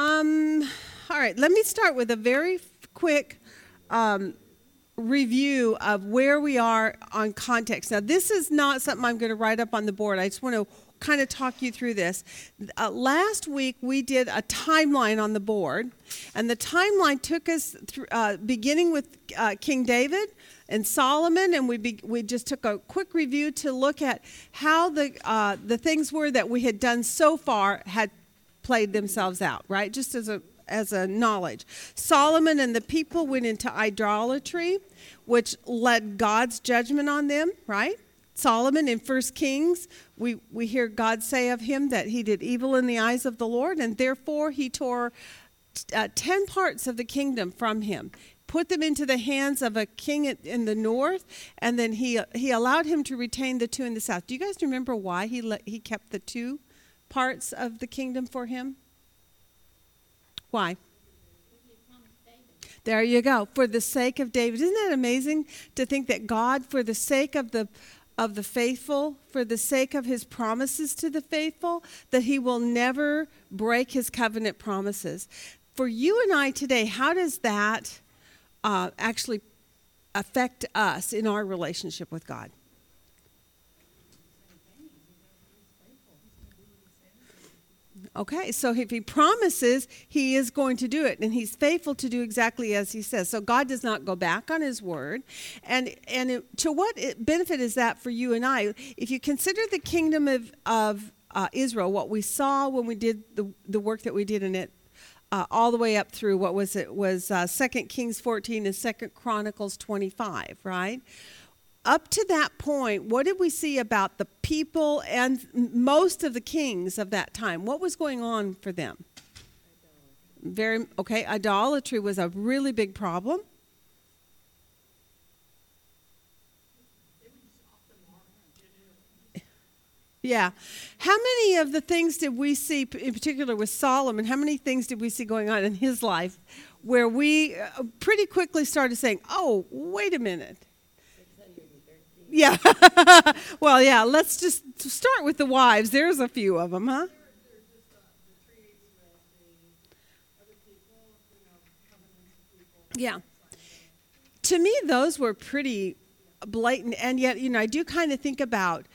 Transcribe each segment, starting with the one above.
Um, all right, let me start with a very quick um, review of where we are on context. Now, this is not something I'm going to write up on the board. I just want to kind of talk you through this. Uh, last week, we did a timeline on the board, and the timeline took us through, uh, beginning with uh, King David and Solomon, and we be, we just took a quick review to look at how the uh, the things were that we had done so far had played themselves out, right? Just as a as a knowledge. Solomon and the people went into idolatry, which led God's judgment on them, right? Solomon in First Kings, we, we hear God say of him that he did evil in the eyes of the Lord, and therefore he tore uh, 10 parts of the kingdom from him, put them into the hands of a king in the north, and then he, he allowed him to retain the two in the south. Do you guys remember why he, let, he kept the two parts of the kingdom for him? Why? There you go. For the sake of David. Isn't that amazing to think that God, for the sake of the of the faithful, for the sake of his promises to the faithful, that he will never break his covenant promises. For you and I today, how does that uh, actually affect us in our relationship with God? Okay, so if he promises, he is going to do it, and he's faithful to do exactly as he says. So God does not go back on his word. And and it, to what benefit is that for you and I? If you consider the kingdom of of uh, Israel, what we saw when we did the the work that we did in it, uh, all the way up through what was it was uh, Second Kings 14 and Second Chronicles 25, right? Up to that point, what did we see about the people and most of the kings of that time? What was going on for them? Very okay. Idolatry was a really big problem. Yeah. How many of the things did we see, in particular with Solomon, how many things did we see going on in his life where we uh, pretty quickly started saying, oh, wait a minute yeah. well, yeah, let's just start with the wives. There's a few of them, huh? Yeah. To me, those were pretty blatant. And yet, you know, I do kind of think about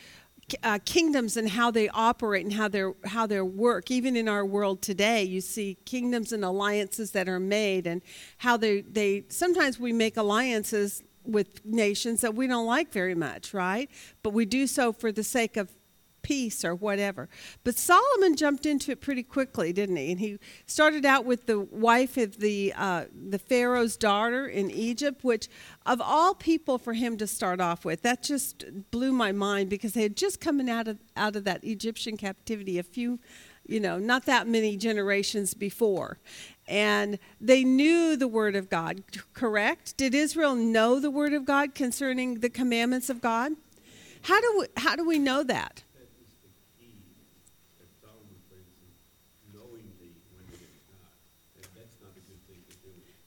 uh, kingdoms and how they operate and how their how their work. Even in our world today, you see kingdoms and alliances that are made, and how they they sometimes we make alliances with nations that we don't like very much, right? But we do so for the sake of peace or whatever. But Solomon jumped into it pretty quickly, didn't he? And he started out with the wife of the uh, the Pharaoh's daughter in Egypt, which of all people for him to start off with, that just blew my mind because they had just coming out of out of that Egyptian captivity a few you know, not that many generations before and they knew the word of God, correct? Did Israel know the word of God concerning the commandments of God? How do we, how do we know that?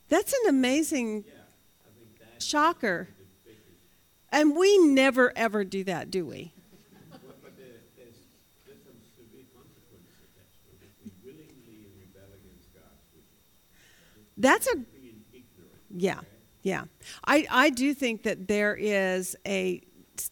That's an amazing shocker. And we never ever do that, do we? That's a yeah, yeah. I I do think that there is a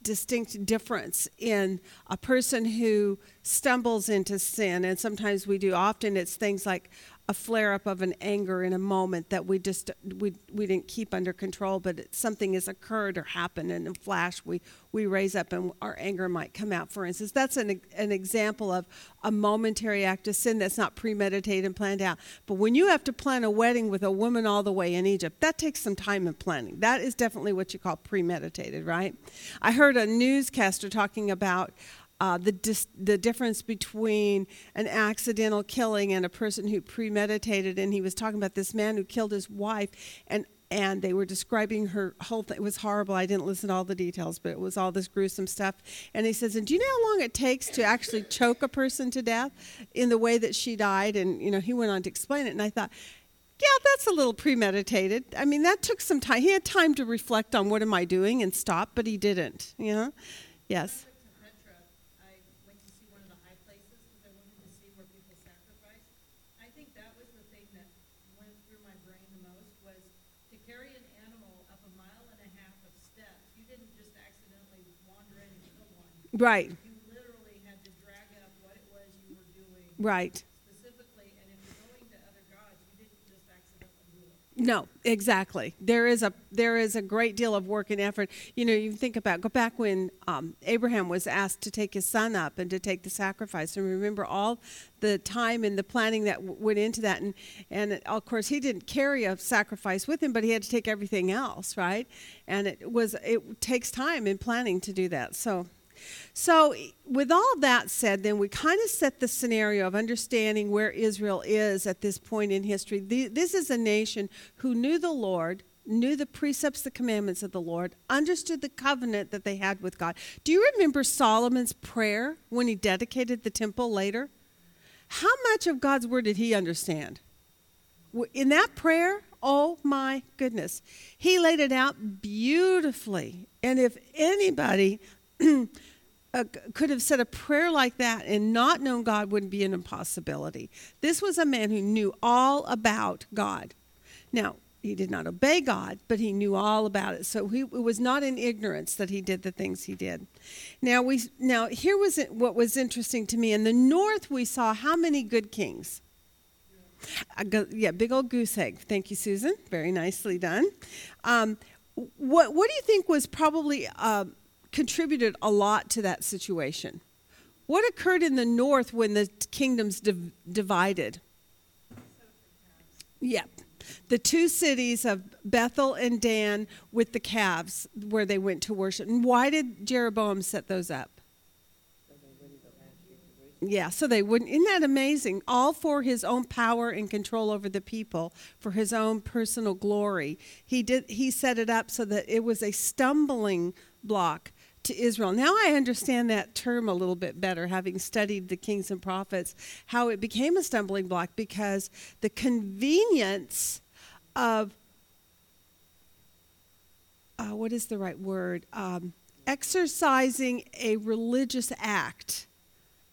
distinct difference in a person who stumbles into sin and sometimes we do often it's things like a flare up of an anger in a moment that we just we, we didn't keep under control but something has occurred or happened and in a flash we we raise up and our anger might come out. For instance that's an, an example of a momentary act of sin that's not premeditated and planned out. But when you have to plan a wedding with a woman all the way in egypt that takes some time and planning. That is definitely what you call premeditated right? I heard a newscaster talking about uh, the, dis- the difference between an accidental killing and a person who premeditated. And he was talking about this man who killed his wife, and and they were describing her whole thing. It was horrible. I didn't listen to all the details, but it was all this gruesome stuff. And he says, "And do you know how long it takes to actually choke a person to death in the way that she died?" And you know, he went on to explain it, and I thought. Yeah, that's a little premeditated. I mean, that took some time. He had time to reflect on what am I doing and stop, but he didn't. You know? Yes. my brain the most was to carry an animal up a mile and a half of steps. You didn't just accidentally wander in and kill one. Right. You literally had to drag up what it was you were doing Right. specifically, and if you're going to other gods, you didn't just accidentally do it. No, exactly. There is a there is a great deal of work and effort. You know, you think about go back when um, Abraham was asked to take his son up and to take the sacrifice, and remember all the time and the planning that w- went into that, and and of course he didn't carry a sacrifice with him, but he had to take everything else, right? And it was it takes time in planning to do that. So. So, with all that said, then we kind of set the scenario of understanding where Israel is at this point in history. This is a nation who knew the Lord, knew the precepts, the commandments of the Lord, understood the covenant that they had with God. Do you remember Solomon's prayer when he dedicated the temple later? How much of God's word did he understand? In that prayer, oh my goodness, he laid it out beautifully. And if anybody could have said a prayer like that and not known God wouldn't be an impossibility. This was a man who knew all about God. Now, he did not obey God, but he knew all about it. So he, it was not in ignorance that he did the things he did. Now we now here was what was interesting to me. In the north, we saw how many good kings. Yeah, big old goose egg. Thank you, Susan. Very nicely done. Um, what What do you think was probably uh, contributed a lot to that situation? What occurred in the north when the kingdoms div- divided? Yep. The two cities of Bethel and Dan with the calves where they went to worship. And why did Jeroboam set those up? Yeah, so they wouldn't. Isn't that amazing? All for his own power and control over the people, for his own personal glory. He did. He set it up so that it was a stumbling block to Israel. Now I understand that term a little bit better, having studied the kings and prophets. How it became a stumbling block because the convenience of uh, what is the right word? Um, exercising a religious act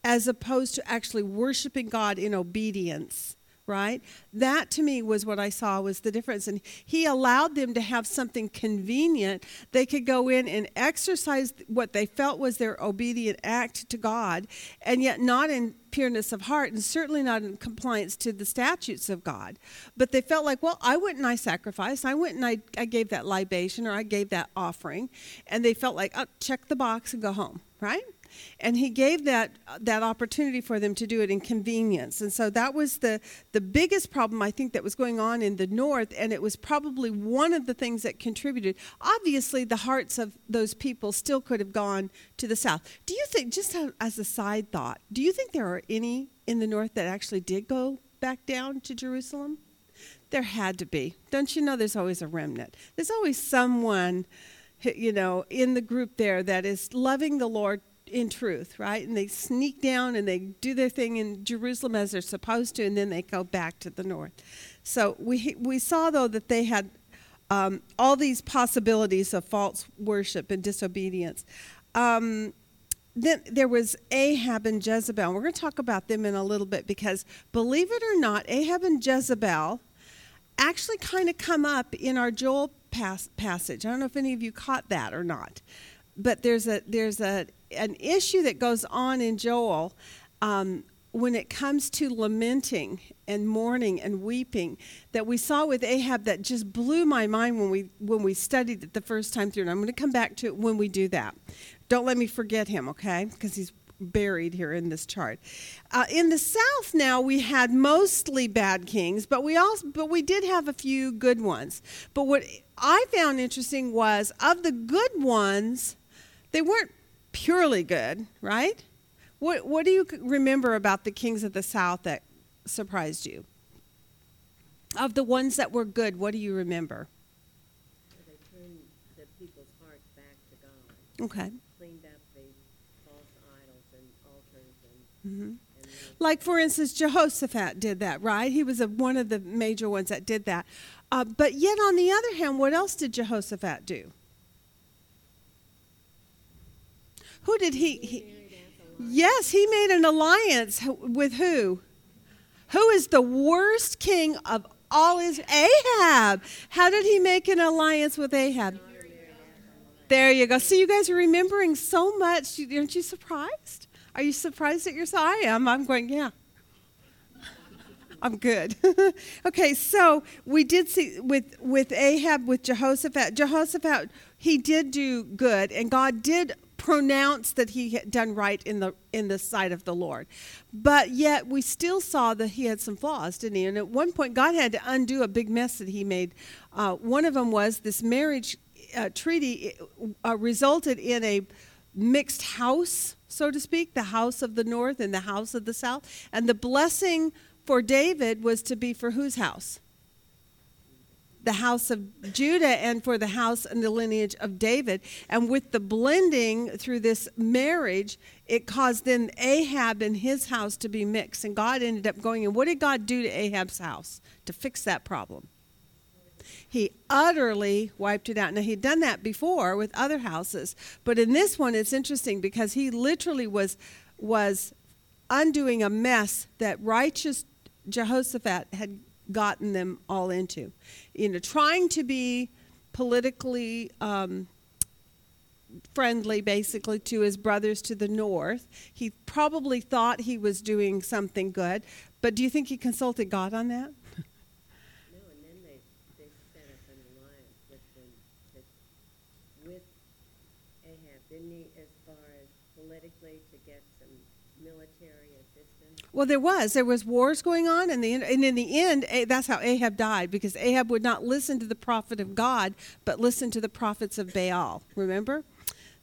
as opposed to actually worshiping God in obedience, right? That to me was what I saw was the difference. And he allowed them to have something convenient. They could go in and exercise what they felt was their obedient act to God, and yet not in pureness of heart and certainly not in compliance to the statutes of God. But they felt like, well, I went and I sacrificed. I went and I, I gave that libation or I gave that offering. And they felt like, oh, check the box and go home, right? And he gave that that opportunity for them to do it in convenience. And so that was the the biggest problem i think that was going on in the north and it was probably one of the things that contributed. Obviously the hearts of those people still could have gone to the south. Do you think just as a side thought do you think there are any in the north that actually did go back down to jerusalem? There had to be. Don't you know there's always a remnant? There's always someone you know in the group there that is loving the lord in truth, right? And they sneak down and they do their thing in Jerusalem as they're supposed to, and then they go back to the north. So we we saw though that they had um, all these possibilities of false worship and disobedience. Um, then there was Ahab and Jezebel. We're going to talk about them in a little bit because, believe it or not, Ahab and Jezebel actually kind of come up in our Joel pas- passage. I don't know if any of you caught that or not, but there's a there's a an issue that goes on in Joel um, when it comes to lamenting and mourning and weeping that we saw with Ahab that just blew my mind when we when we studied it the first time through. And I'm going to come back to it when we do that. Don't let me forget him, okay? Because he's buried here in this chart. Uh, in the south now we had mostly bad kings, but we also but we did have a few good ones. But what I found interesting was of the good ones, they weren't purely good, right? What what do you remember about the kings of the south that surprised you? Of the ones that were good, what do you remember? They turned the people's hearts back to God, Okay. cleaned up the false idols and altars and, hmm and Like, for instance, Jehoshaphat did that, right? He was a, one of the major ones that did that. Uh, but yet, on the other hand, what else did Jehoshaphat do? Who did he? he yes, he made an alliance with who? Who is the worst king of all is Ahab. How did he make an alliance with Ahab? There you go. See, you guys are remembering so much. Aren't you surprised? Are you surprised at yourself? I am. I'm going, yeah. I'm good. okay, so we did see with with Ahab with Jehoshaphat. Jehoshaphat he did do good, and God did pronounce that he had done right in the in the sight of the Lord. But yet we still saw that he had some flaws, didn't he? And at one point, God had to undo a big mess that he made. Uh, one of them was this marriage uh, treaty uh, resulted in a mixed house, so to speak, the house of the north and the house of the south. And the blessing for David was to be for whose house? The house of Judah and for the house and the lineage of David. And with the blending through this marriage, it caused then Ahab and his house to be mixed. And God ended up going, and what did God do to Ahab's house to fix that problem? he utterly wiped it out. Now, he'd done that before with other houses, but in this one, it's interesting because he literally was, was undoing a mess that righteous Jehoshaphat had gotten them all into. You know, trying to be politically um, friendly, basically, to his brothers to the north. He probably thought he was doing something good, but do you think he consulted God on that? Well, there was. There was wars going on, and, the, and in the end, that's how Ahab died because Ahab would not listen to the prophet of God, but listen to the prophets of Baal. Remember?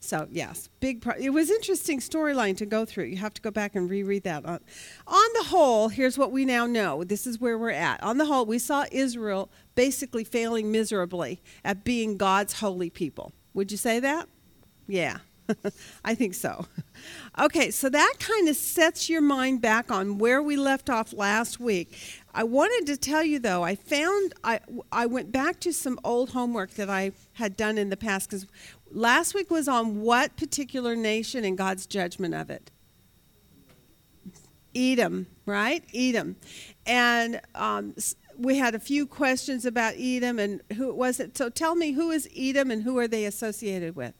So yes, big. Pro- it was interesting storyline to go through. You have to go back and reread that. On, on the whole, here's what we now know. This is where we're at. On the whole, we saw Israel basically failing miserably at being God's holy people. Would you say that? Yeah. I think so. Okay, so that kind of sets your mind back on where we left off last week. I wanted to tell you though, I found I I went back to some old homework that I had done in the past cuz last week was on what particular nation and God's judgment of it. Edom, right? Edom. And um, we had a few questions about Edom and who was it. So tell me who is Edom and who are they associated with?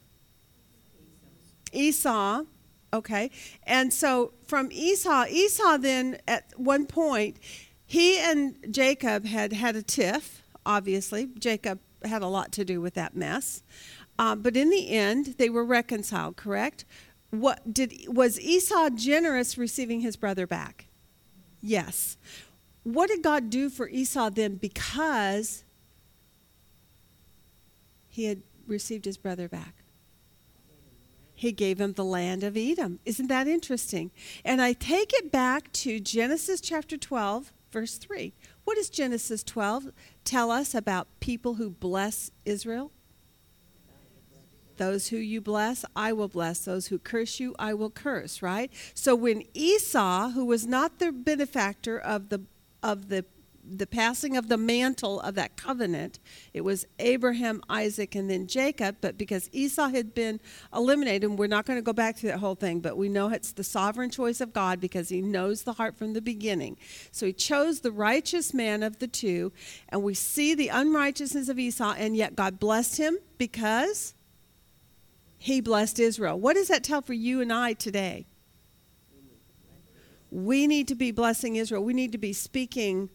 Esau, okay? And so from Esau, Esau then at one point, he and Jacob had had a tiff, obviously. Jacob had a lot to do with that mess. Uh, but in the end, they were reconciled, correct? What did was Esau generous receiving his brother back? Yes. What did God do for Esau then because he had received his brother back? He gave him the land of Edom. Isn't that interesting? And I take it back to Genesis chapter 12, verse 3. What does Genesis 12 tell us about people who bless Israel? Those who you bless, I will bless. Those who curse you, I will curse, right? So when Esau, who was not the benefactor of the of the the passing of the mantle of that covenant, it was Abraham, Isaac, and then Jacob. But because Esau had been eliminated, and we're not going to go back to that whole thing, but we know it's the sovereign choice of God because he knows the heart from the beginning. So he chose the righteous man of the two, and we see the unrighteousness of Esau, and yet God blessed him because he blessed Israel. What does that tell for you and I today? We need to be blessing Israel. We need to be speaking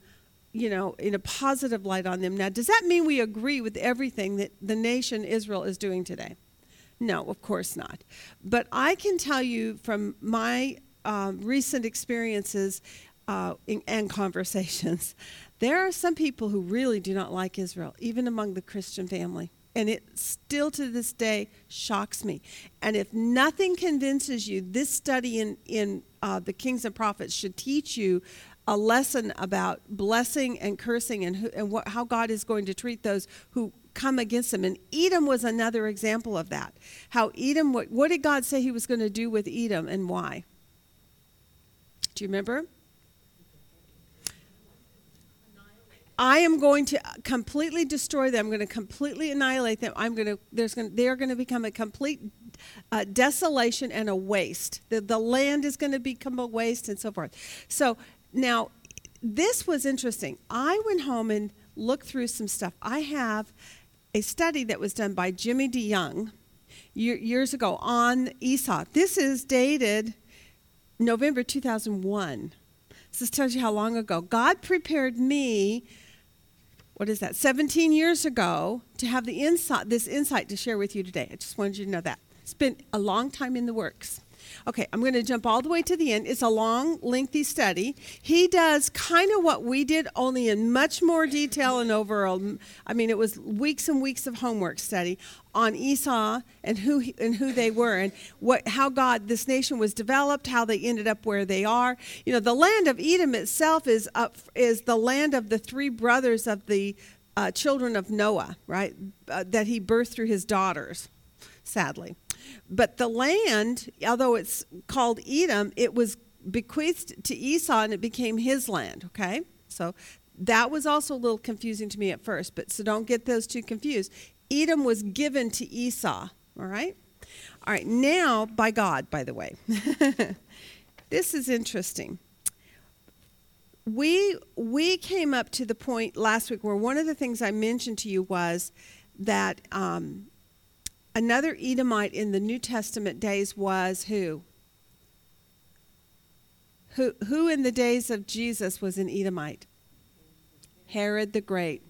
you know, in a positive light on them. Now, does that mean we agree with everything that the nation Israel is doing today? No, of course not. But I can tell you from my um, recent experiences uh, in, and conversations, there are some people who really do not like Israel, even among the Christian family. And it still to this day shocks me. And if nothing convinces you, this study in, in uh, the Kings and Prophets should teach you a lesson about blessing and cursing and, who, and what, how God is going to treat those who come against him. And Edom was another example of that. How Edom, what, what did God say he was going to do with Edom and why? Do you remember? I am going to completely destroy them. I'm going to completely annihilate them. I'm going to. There's going. To, they're going to become a complete uh, desolation and a waste. The the land is going to become a waste and so forth. So now, this was interesting. I went home and looked through some stuff. I have a study that was done by Jimmy DeYoung years ago on Esau. This is dated November 2001. This tells you how long ago. God prepared me, what is that, 17 years ago, to have the insight, this insight to share with you today. I just wanted you to know that. It's been a long time in the works. Okay, I'm going to jump all the way to the end. It's a long, lengthy study. He does kind of what we did, only in much more detail and over. I mean, it was weeks and weeks of homework study on Esau and who he, and who they were and what how God this nation was developed, how they ended up where they are. You know, the land of Edom itself is up is the land of the three brothers of the uh, children of Noah, right? Uh, that he birthed through his daughters. Sadly. But the land, although it's called Edom, it was bequeathed to Esau and it became his land, okay? So that was also a little confusing to me at first, but so don't get those two confused. Edom was given to Esau, all right? All right, now by God, by the way. this is interesting. We we came up to the point last week where one of the things I mentioned to you was that um, Another Edomite in the New Testament days was who? Who, who in the days of Jesus was an Edomite? Herod the Great.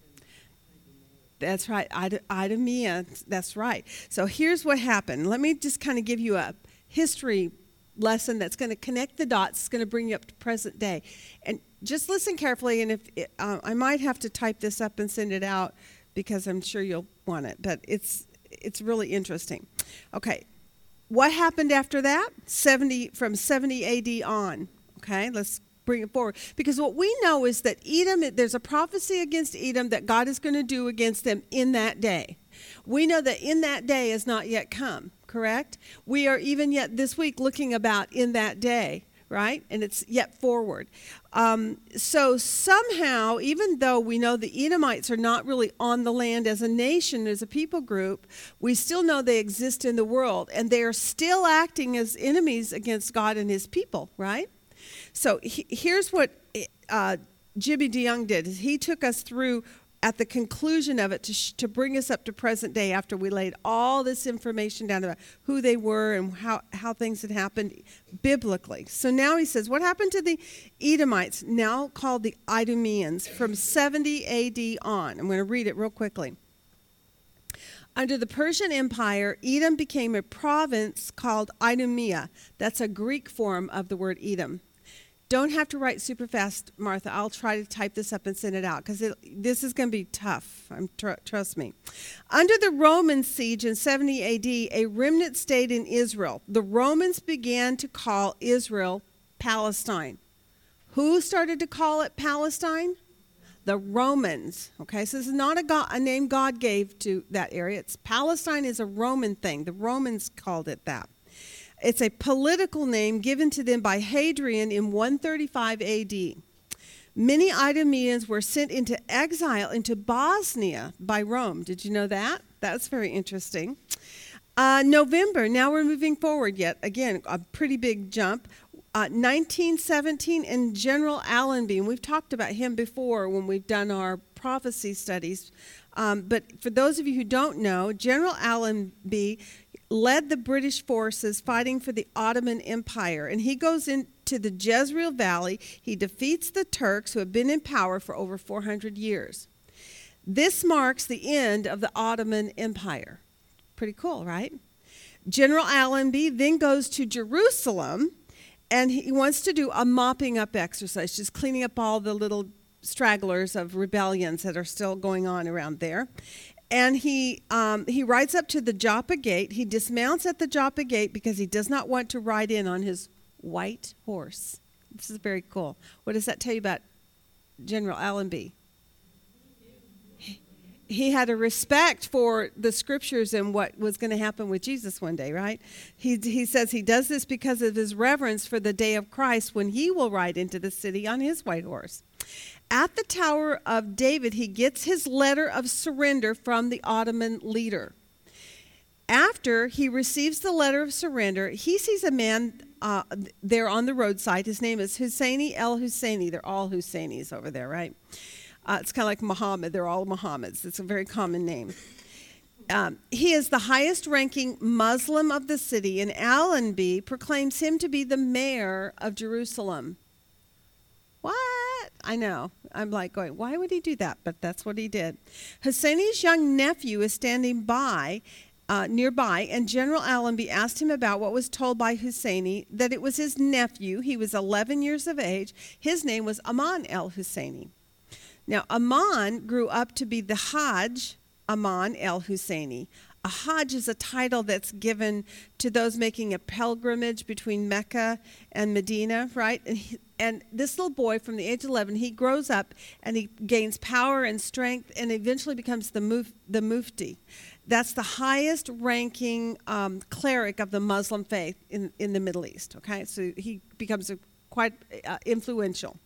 That's right, Idumea. That's right. So here's what happened. Let me just kind of give you a history lesson that's going to connect the dots. It's going to bring you up to present day. And just listen carefully. And if it, uh, I might have to type this up and send it out because I'm sure you'll want it. But it's it's really interesting. Okay, what happened after that? 70 from 70 AD on. Okay, let's bring it forward because what we know is that Edom there's a prophecy against Edom that God is going to do against them in that day. We know that in that day has not yet come, correct? We are even yet this week looking about in that day right? And it's yet forward. Um, so somehow, even though we know the Edomites are not really on the land as a nation, as a people group, we still know they exist in the world, and they are still acting as enemies against God and His people, right? So he, here's what uh, Jimmy DeYoung did. He took us through at the conclusion of it to, sh- to bring us up to present day after we laid all this information down about who they were and how, how things had happened biblically. So now he says, What happened to the Edomites, now called the Idumeans, from 70 AD on? I'm going to read it real quickly. Under the Persian Empire, Edom became a province called Idumea. That's a Greek form of the word Edom don't have to write super fast, Martha. I'll try to type this up and send it out because this is going to be tough. Tr- trust me. Under the Roman siege in 70 AD, a remnant stayed in Israel. The Romans began to call Israel Palestine. Who started to call it Palestine? The Romans. Okay, so this is not a, a name God gave to that area. It's Palestine is a Roman thing. The Romans called it that. It's a political name given to them by Hadrian in 135 AD. Many Idumeans were sent into exile into Bosnia by Rome. Did you know that? That's very interesting. Uh, November, now we're moving forward yet. Again, a pretty big jump. Uh, 1917, and General Allenby, and we've talked about him before when we've done our prophecy studies. Um, but for those of you who don't know, General Allenby led the British forces fighting for the Ottoman Empire. And he goes into the Jezreel Valley. He defeats the Turks who have been in power for over 400 years. This marks the end of the Ottoman Empire. Pretty cool, right? General Allenby then goes to Jerusalem and he wants to do a mopping up exercise, just cleaning up all the little stragglers of rebellions that are still going on around there and he um, he rides up to the Joppa gate. He dismounts at the Joppa gate because he does not want to ride in on his white horse. This is very cool. What does that tell you about General Allenby? He had a respect for the scriptures and what was going to happen with Jesus one day, right? He, he says he does this because of his reverence for the day of Christ when he will ride into the city on his white horse. At the Tower of David, he gets his letter of surrender from the Ottoman leader. After he receives the letter of surrender, he sees a man uh, there on the roadside. His name is Husseini El Husseini. They're all Husseinis over there, right? Uh, it's kind of like Muhammad. They're all Muhammads. It's a very common name. Um, he is the highest ranking Muslim of the city, and Allenby proclaims him to be the mayor of Jerusalem. What? I know. I'm like going, why would he do that? But that's what he did. Husseini's young nephew is standing by, uh, nearby, and General Allenby asked him about what was told by Husseini that it was his nephew. He was 11 years of age. His name was Aman el Husseini. Now, Aman grew up to be the Hajj Aman el Husseini. A Hajj is a title that's given to those making a pilgrimage between Mecca and Medina, right? And, he, and this little boy from the age of 11, he grows up and he gains power and strength and eventually becomes the, muf, the mufti. That's the highest ranking um, cleric of the Muslim faith in, in the Middle East, okay? So he becomes a, quite uh, influential.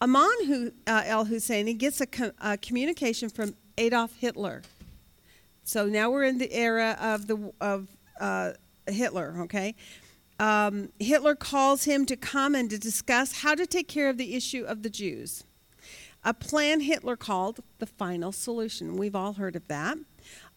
Aman Hu, uh, el Husseini gets a, a communication from Adolf Hitler. So now we're in the era of the of uh, Hitler. Okay, um, Hitler calls him to come and to discuss how to take care of the issue of the Jews. A plan Hitler called the final solution. We've all heard of that.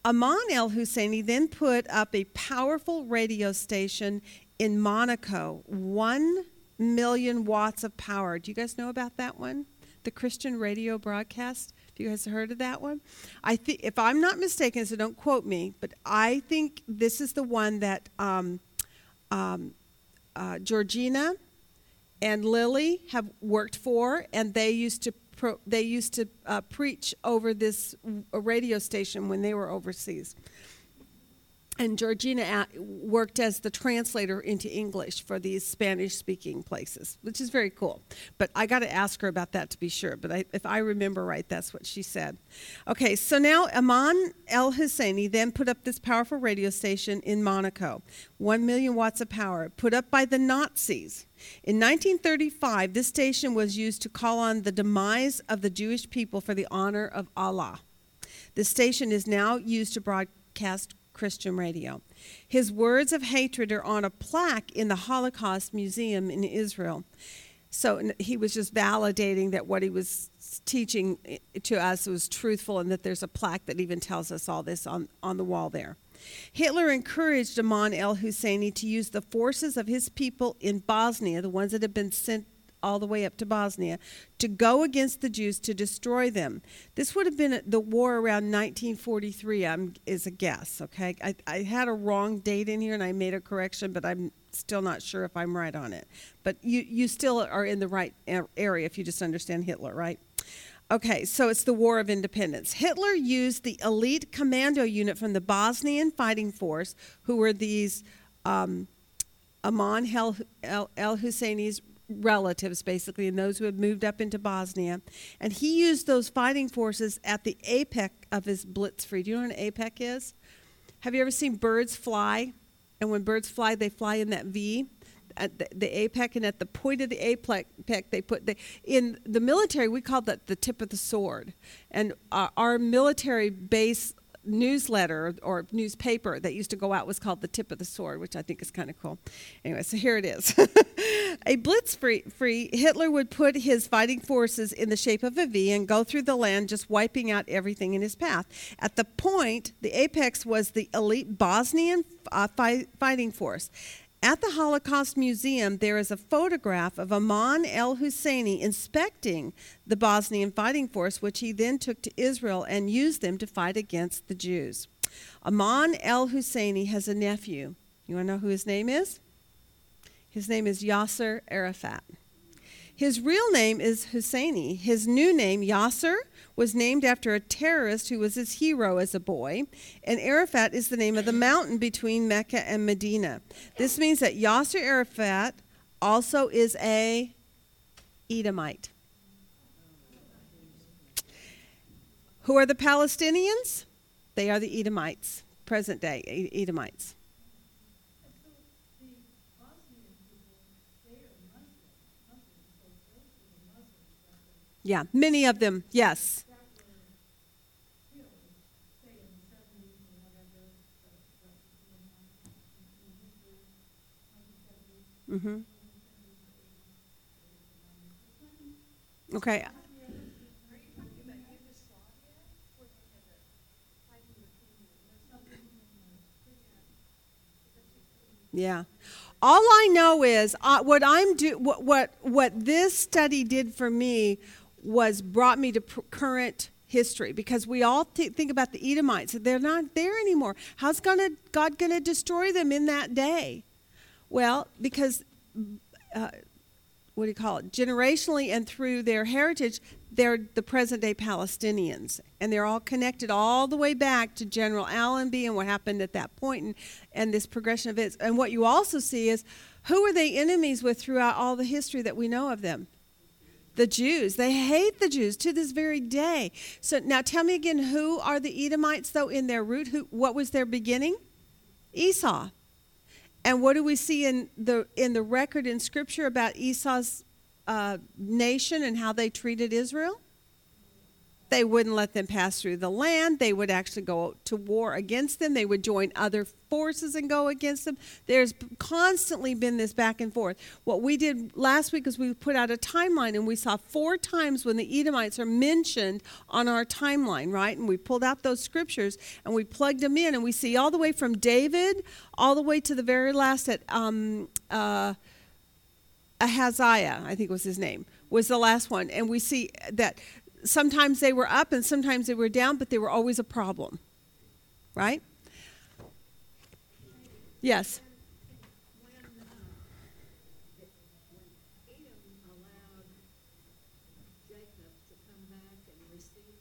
Aman el Husseini then put up a powerful radio station in Monaco, one million watts of power. Do you guys know about that one? The Christian radio broadcast. Have you guys heard of that one? I think, if I'm not mistaken, so don't quote me, but I think this is the one that um, um, uh, Georgina and Lily have worked for, and they used to pro, they used to uh, preach over this radio station when they were overseas and Georgina uh, worked as the translator into English for these Spanish speaking places, which is very cool. But I got to ask her about that to be sure. But I, if I remember right, that's what she said. Okay, so now Aman El Husseini then put up this powerful radio station in Monaco, 1 million watts of power, put up by the Nazis. In 1935, this station was used to call on the demise of the Jewish people for the honor of Allah. The station is now used to broadcast Christian radio. His words of hatred are on a plaque in the Holocaust Museum in Israel. So he was just validating that what he was teaching eh, to us was truthful and that there's a plaque that even tells us all this on, on the wall there. Hitler encouraged Aman el Husseini to use the forces of his people in Bosnia, the ones that had been sent all the way up to Bosnia, to go against the Jews to destroy them. This would have been the war around 1943, I'm, is a guess, okay? I, I had a wrong date in here and I made a correction, but I'm still not sure if I'm right on it. But you, you still are in the right area if you just understand Hitler, right? Okay, so it's the War of Independence. Hitler used the elite commando unit from the Bosnian fighting force, who were these um, Aman El, El, El Husseini's relatives, basically, and those who had moved up into Bosnia. And he used those fighting forces at the apex of his blitzkrieg. Do you know what an apex is? Have you ever seen birds fly? And when birds fly, they fly in that V at the, the apex, and at the point of the apex, they put the in the military. We call that the tip of the sword, and uh, our military base newsletter or newspaper that used to go out was called the tip of the sword which i think is kind of cool. Anyway so here it is. A blitzkrieg hitler would put his fighting forces in the shape of a v and go through the land just wiping out everything in his path. At the point the apex was the elite bosnian uh, fi- fighting force at the Holocaust Museum, there is a photograph of Aman el Husseini inspecting the Bosnian fighting force, which he then took to Israel and used them to fight against the Jews. Aman el Husseini has a nephew. You want to know who his name is? His name is Yasser Arafat. His real name is Husseini. His new name, Yasser, was named after a terrorist who was his hero as a boy, and Arafat is the name of the mountain between Mecca and Medina. This means that Yasser Arafat also is a Edomite. Who are the Palestinians? They are the Edomites, present day Edomites. Yeah, many of them, yes. Mm-hmm. Okay. Yeah. All I know is uh, what I'm do what, what what this study did for me was brought me to pr- current history because we all th- think about the Edomites they're not there anymore. How's gonna God going to destroy them in that day? Well, because uh, what do you call it? Generationally and through their heritage, they're the present day Palestinians. And they're all connected all the way back to General Allenby and what happened at that point and, and this progression of it. And what you also see is who are they enemies with throughout all the history that we know of them? The Jews. They hate the Jews to this very day. So now tell me again, who are the Edomites, though, in their root? Who, what was their beginning? Esau. And what do we see in the in the record in Scripture about Esau's uh, nation and how they treated Israel? They wouldn't let them pass through the land. They would actually go to war against them. They would join other forces and go against them. There's constantly been this back and forth. What we did last week is we put out a timeline and we saw four times when the Edomites are mentioned on our timeline, right? And we pulled out those scriptures and we plugged them in and we see all the way from David all the way to the very last at um, uh, Ahaziah, I think was his name, was the last one. And we see that sometimes they were up and sometimes they were down, but they were always a problem. Right? Yes. When, uh, when Edom allowed Jacob to come back and receive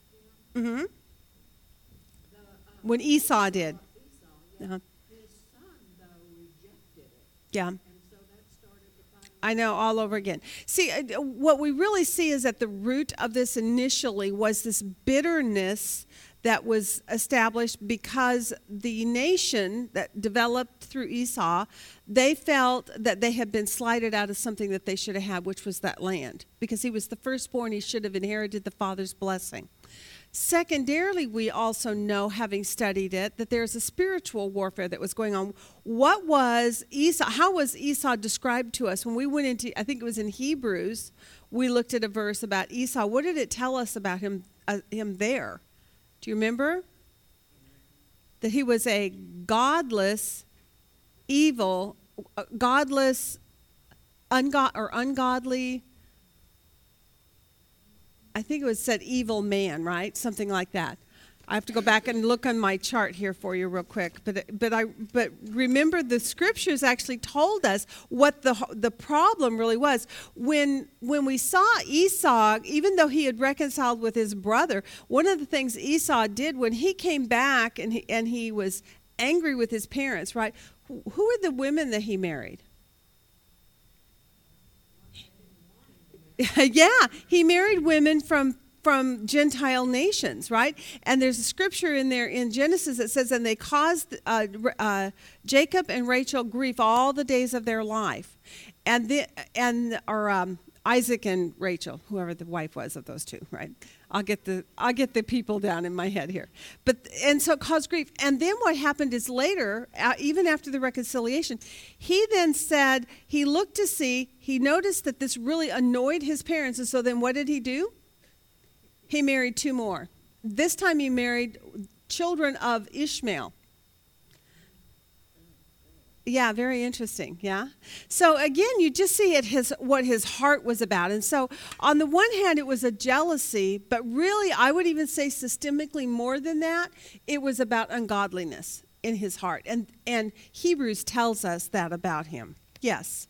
him, the, When Esau did. Uh-huh. his son, though, rejected it. Yeah. And so that started the final. I know, all over again. See, uh, what we really see is that the root of this initially was this bitterness that was established because the nation that developed through Esau, they felt that they had been slighted out of something that they should have had, which was that land. Because he was the firstborn, he should have inherited the father's blessing. Secondarily, we also know, having studied it, that there's a spiritual warfare that was going on. What was Esau? How was Esau described to us? When we went into, I think it was in Hebrews, we looked at a verse about Esau. What did it tell us about him, uh, him there? Do you remember? That he was a godless, evil, uh, godless, ungod or ungodly. I think it was said evil man, right? Something like that. I have to go back and look on my chart here for you real quick. But but I but remember the scriptures actually told us what the the problem really was when when we saw Esau, even though he had reconciled with his brother. One of the things Esau did when he came back and he, and he was angry with his parents, right? Who who were the women that he married? yeah, he married women from from Gentile nations, right? And there's a scripture in there in Genesis that says, "And they caused uh, uh, Jacob and Rachel grief all the days of their life," and the and or um, Isaac and Rachel, whoever the wife was of those two, right? I'll get the I'll get the people down in my head here, but and so it caused grief. And then what happened is later, uh, even after the reconciliation, he then said he looked to see, he noticed that this really annoyed his parents, and so then what did he do? He married two more. This time he married children of Ishmael. Yeah, very interesting. Yeah. So again, you just see it his what his heart was about. And so on the one hand it was a jealousy, but really I would even say systemically more than that, it was about ungodliness in his heart. And and Hebrews tells us that about him. Yes.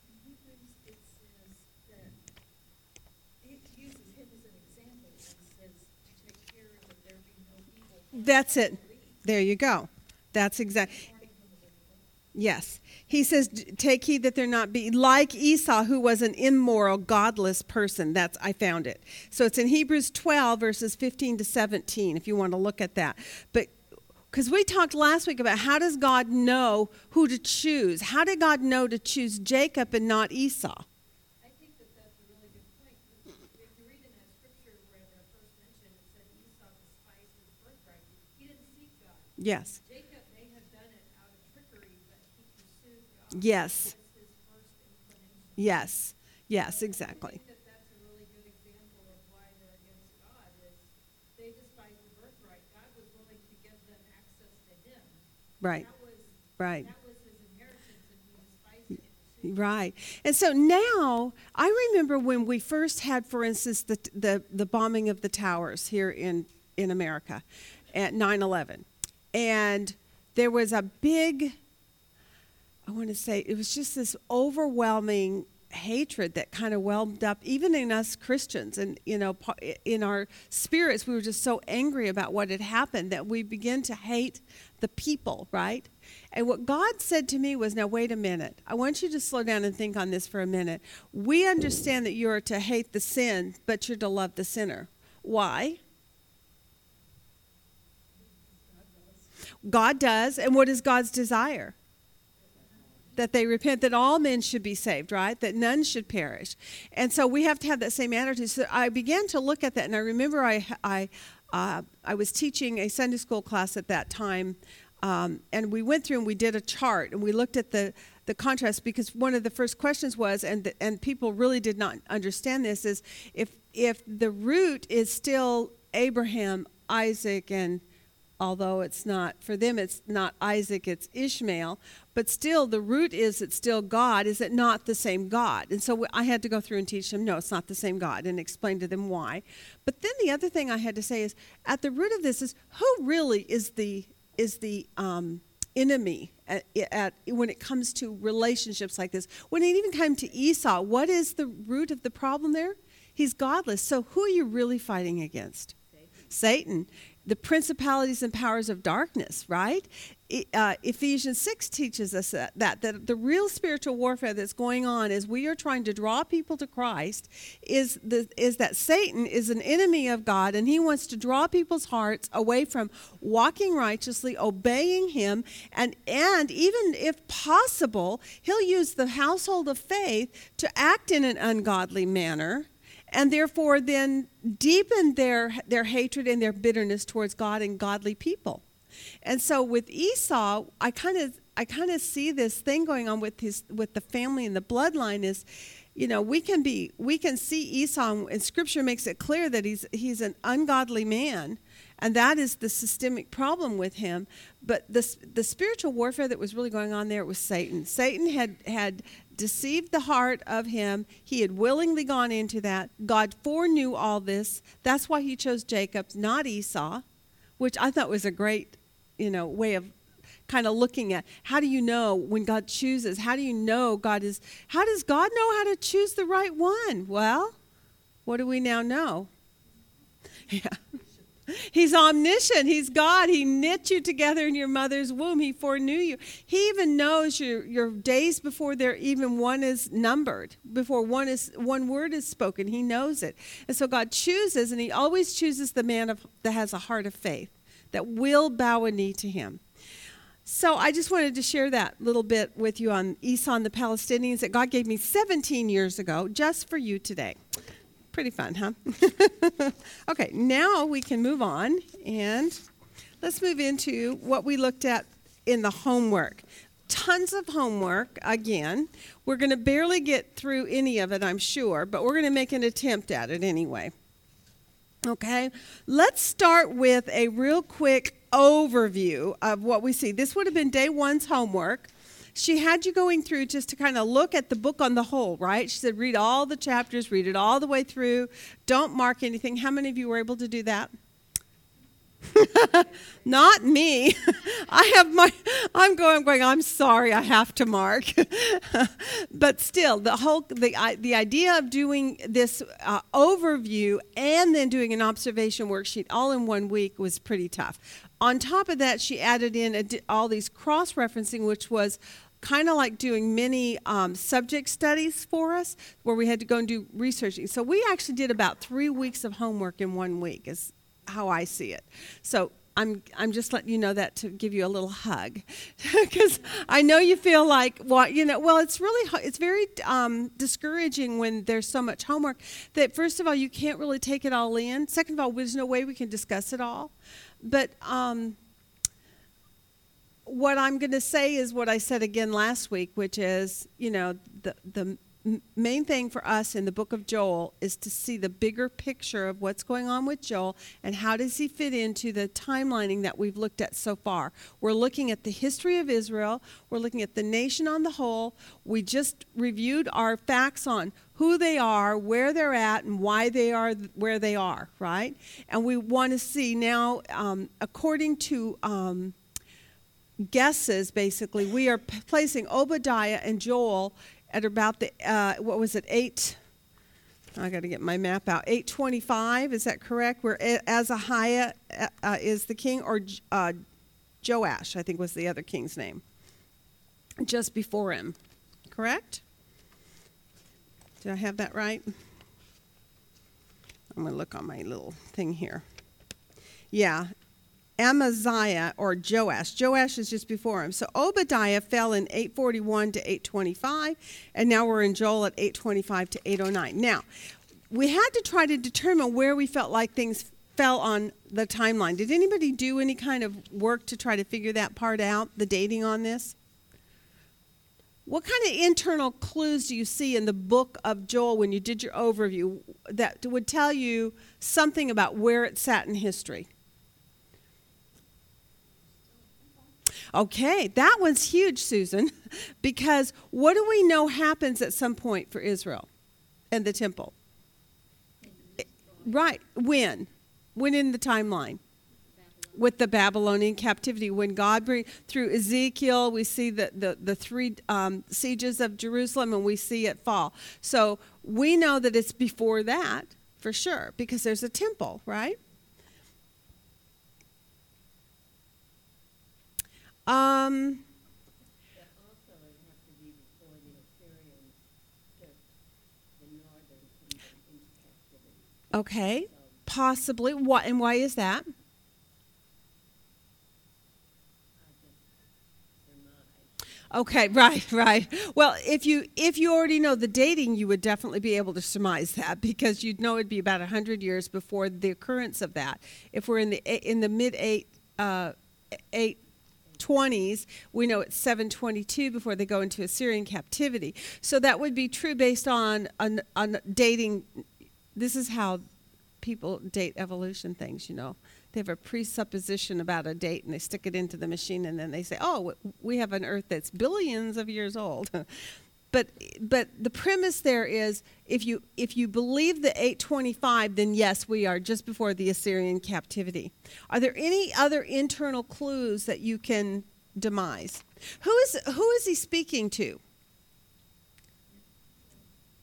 That's it. There you go. That's exact. Yes. He says, Take heed that there not be like Esau, who was an immoral, godless person. That's I found it. So it's in Hebrews 12, verses 15 to 17, if you want to look at that. But because we talked last week about how does God know who to choose? How did God know to choose Jacob and not Esau? I think that that's a really good point. because If you read in that scripture where they're first mentioned, it said Esau despised his birthright. He didn't seek God. Yes. Jacob may have done it out of trickery, but he pursued God. Yes. That was his first inclination. Yes. Yes, exactly. I think that that's a really good example of why they're against God is they despise the birthright. God was willing to give them access to Him. Right. That was Right. that was His inheritance, and He despised it. See? Right. And so now I remember when we first had, for instance, the, the, the bombing of the towers here in, in America at 9 11. And there was a big, I want to say, it was just this overwhelming hatred that kind of whelmed up even in us Christians and you know in our spirits we were just so angry about what had happened that we began to hate the people right? And what God said to me was now wait a minute. I want you to slow down and think on this for a minute. We understand that you're to hate the sin but you're to love the sinner. Why? God does. And what is God's desire that they repent that all men should be saved right? That none should perish. And so we have to have that same attitude. So i began to look at that and i remember i i uh, i was teaching a sunday school class at that time um, and we went through and we did a chart and we looked at the the contrast because one of the first questions was and the, and people really did not understand this is if if the root is still abraham isaac and although it's not for them it's not isaac it's ishmael but still the root is it's still god is it not the same god? And so i had to go through and teach them no it's not the same god and explain to them why. But then the other thing i had to say is at the root of this is who really is the is the um, enemy at, at when it comes to relationships like this? When it even came to esau what is the root of the problem there? He's godless. So who are you really fighting against? Satan, the principalities and powers of darkness, right? Uh, Ephesians 6 teaches us that, that, that the real spiritual warfare that's going on as we are trying to draw people to Christ is, the, is that Satan is an enemy of God and he wants to draw people's hearts away from walking righteously, obeying him, and, and even if possible, he'll use the household of faith to act in an ungodly manner and therefore then deepen their their hatred and their bitterness towards God and godly people. And so with Esau, I kind of I kind of see this thing going on with his with the family and the bloodline is you know, we can be we can see Esau and scripture makes it clear that he's he's an ungodly man and that is the systemic problem with him but the the spiritual warfare that was really going on there was Satan. Satan had had deceived the heart of him. He had willingly gone into that. God foreknew all this. That's why he chose Jacob, not Esau, which I thought was a great, you know, way of kind of looking at how do you know when God chooses? How do you know God is how does God know how to choose the right one? Well, what do we now know? Yeah. He's omniscient. He's God. He knit you together in your mother's womb. He foreknew you. He even knows your, your days before there even one is numbered, before one is one word is spoken. He knows it. And so God chooses, and He always chooses the man of, that has a heart of faith, that will bow a knee to Him. So I just wanted to share that little bit with you on Esau and the Palestinians that God gave me 17 years ago, just for you today. Pretty fun, huh? okay, now we can move on and let's move into what we looked at in the homework. Tons of homework again. We're going to barely get through any of it, I'm sure, but we're going to make an attempt at it anyway. Okay, let's start with a real quick overview of what we see. This would have been day one's homework she had you going through just to kind of look at the book on the whole, right? She said, read all the chapters, read it all the way through. Don't mark anything. How many of you were able to do that? Not me. I have my, I'm going, I'm going, I'm sorry, I have to mark. but still, the whole, the, the idea of doing this uh, overview and then doing an observation worksheet all in one week was pretty tough. On top of that, she added in a, all these cross referencing, which was kind of like doing many um, subject studies for us where we had to go and do researching. So we actually did about three weeks of homework in one week, is how I see it. So I'm, I'm just letting you know that to give you a little hug because I know you feel like well you know well it's really it's very um, discouraging when there's so much homework that first of all you can't really take it all in second of all there's no way we can discuss it all but um, what I'm going to say is what I said again last week, which is, you know, the, the main thing for us in the book of Joel is to see the bigger picture of what's going on with Joel and how does he fit into the timelining that we've looked at so far. We're looking at the history of Israel, we're looking at the nation on the whole. We just reviewed our facts on who they are, where they're at, and why they are where they are, right? And we want to see now, um, according to. Um, guesses basically. We are p- placing obadiah and joel at about the uh, what was it eight i got to get my map out 825 is that correct? Where azahiah uh, uh, is the king or uh, joash i think was the other king's name just before him correct? Did i have that right? I'm going to look on my little thing here. Yeah Amaziah or Joash. Joash is just before him. So Obadiah fell in 841 to 825, and now we're in Joel at 825 to 809. Now, we had to try to determine where we felt like things fell on the timeline. Did anybody do any kind of work to try to figure that part out, the dating on this? What kind of internal clues do you see in the book of Joel when you did your overview that would tell you something about where it sat in history? Okay, that one's huge, Susan, because what do we know happens at some point for Israel and the temple? Right, when? When in the timeline? With the Babylonian captivity, when God bring through Ezekiel, we see the the, the three um, sieges of Jerusalem, and we see it fall. So we know that it's before that for sure, because there's a temple, right? Um, But also it would have to be before the Assyrians took the northern kingdom into captivity. okay, possibly. What and why is that? Okay, right, right. Well, if you if you already know the dating, you would definitely be able to surmise that because you'd know it'd be about hundred years before the occurrence of that. If we're in the in the mid eight uh, eight twenties, we know it's seven twenty two before they go into Assyrian captivity. So that would be true based on on, on dating. This is how people date evolution things. You know, they have a presupposition about a date and they stick it into the machine and then they say, "Oh, we have an Earth that's billions of years old." but but the premise there is if you if you believe the 825, then yes, we are just before the Assyrian captivity. Are there any other internal clues that you can demise? Who is who is he speaking to?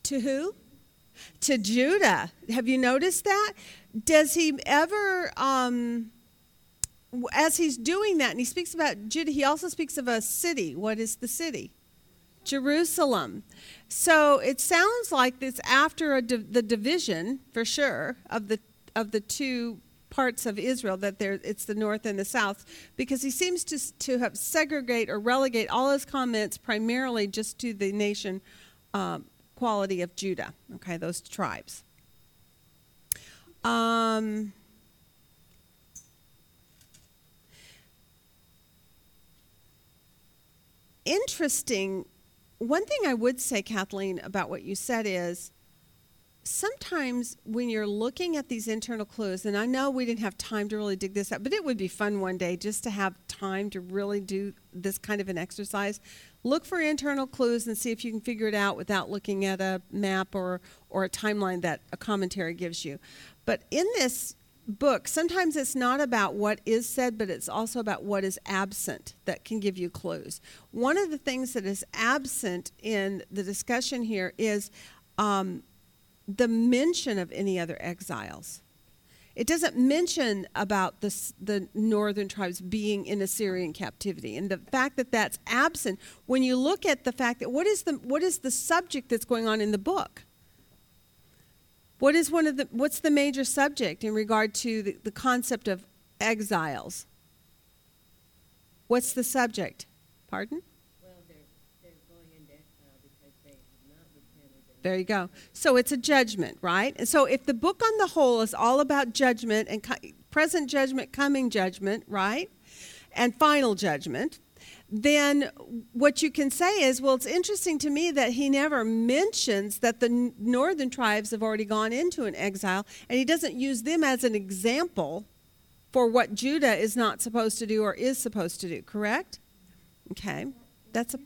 To who? To Judah. Have you noticed that? Does he ever, um, as he's doing that, and he speaks about Judah, he also speaks of a city. What is the city? Jerusalem. So it sounds like it's after a div- the division, for sure, of the of the two parts of Israel that there it's the north and the south, because he seems to to have segregate or relegate all his comments primarily just to the nation um, quality of Judah. Okay, those tribes. Um, interesting. One thing I would say, Kathleen, about what you said is sometimes when you're looking at these internal clues, and I know we didn't have time to really dig this out, but it would be fun one day just to have time to really do this kind of an exercise. Look for internal clues and see if you can figure it out without looking at a map or, or a timeline that a commentary gives you. But in this book, sometimes it's not about what is said, but it's also about what is absent that can give you clues. One of the things that is absent in the discussion here is um, the mention of any other exiles. It doesn't mention about the, the northern tribes being in Assyrian captivity, and the fact that that's absent. When you look at the fact that what is the what is the subject that's going on in the book? What is one of the what's the major subject in regard to the, the concept of exiles? What's the subject? Pardon? Well, they're, they're going into exile because they have not repented. There you go. So it's a judgment, right? And so if the book on the whole is all about judgment and co- present judgment, coming judgment, right? And final judgment, then what you can say is, well, it's interesting to me that he never mentions that the northern tribes have already gone into an exile, and he doesn't use them as an example for what Judah is not supposed to do or is supposed to do, correct? Okay. That's a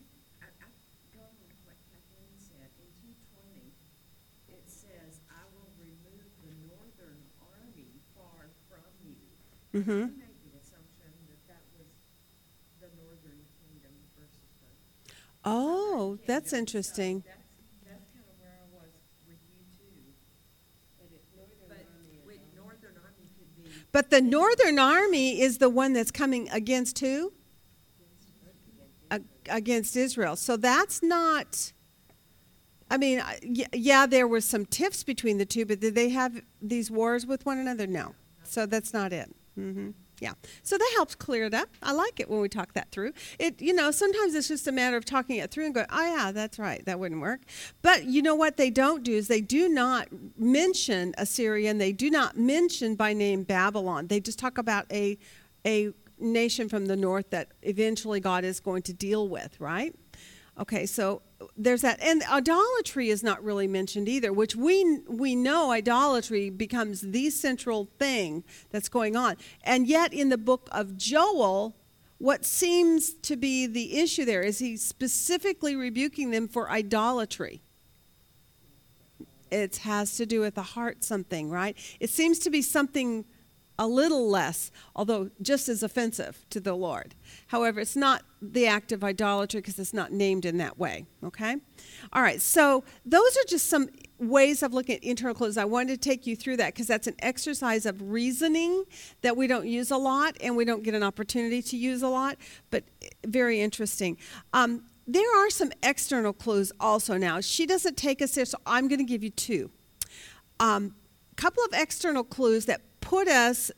I, army that's interesting. But the northern army is the one that's coming against who? Against Israel. So that's not. I mean, yeah, there were some tiffs between the two, but did they have these wars with one another? No. So that's not it. hmm Yeah. So that helps clear it up. I like it when we talk that through. It, you know, sometimes it's just a matter of talking it through and going, oh yeah, that's right, that wouldn't work. But you know what they don't do is they do not mention Assyria and they do not mention by name Babylon. They just talk about a a nation from the north that eventually God is going to deal with, right? Okay, so there's that, and idolatry is not really mentioned either, which we we know idolatry becomes the central thing that's going on, and yet in the book of Joel, what seems to be the issue there is he's specifically rebuking them for idolatry. It has to do with the heart, something, right? It seems to be something a little less, although just as offensive to the Lord. However, it's not the act of idolatry because it's not named in that way, okay? All right, so those are just some ways of looking at internal clues. I wanted to take you through that because that's an exercise of reasoning that we don't use a lot and we don't get an opportunity to use a lot, but very interesting. Um, there are some external clues also now. She doesn't take us there, so I'm going to give you two. A um, couple of external clues that put us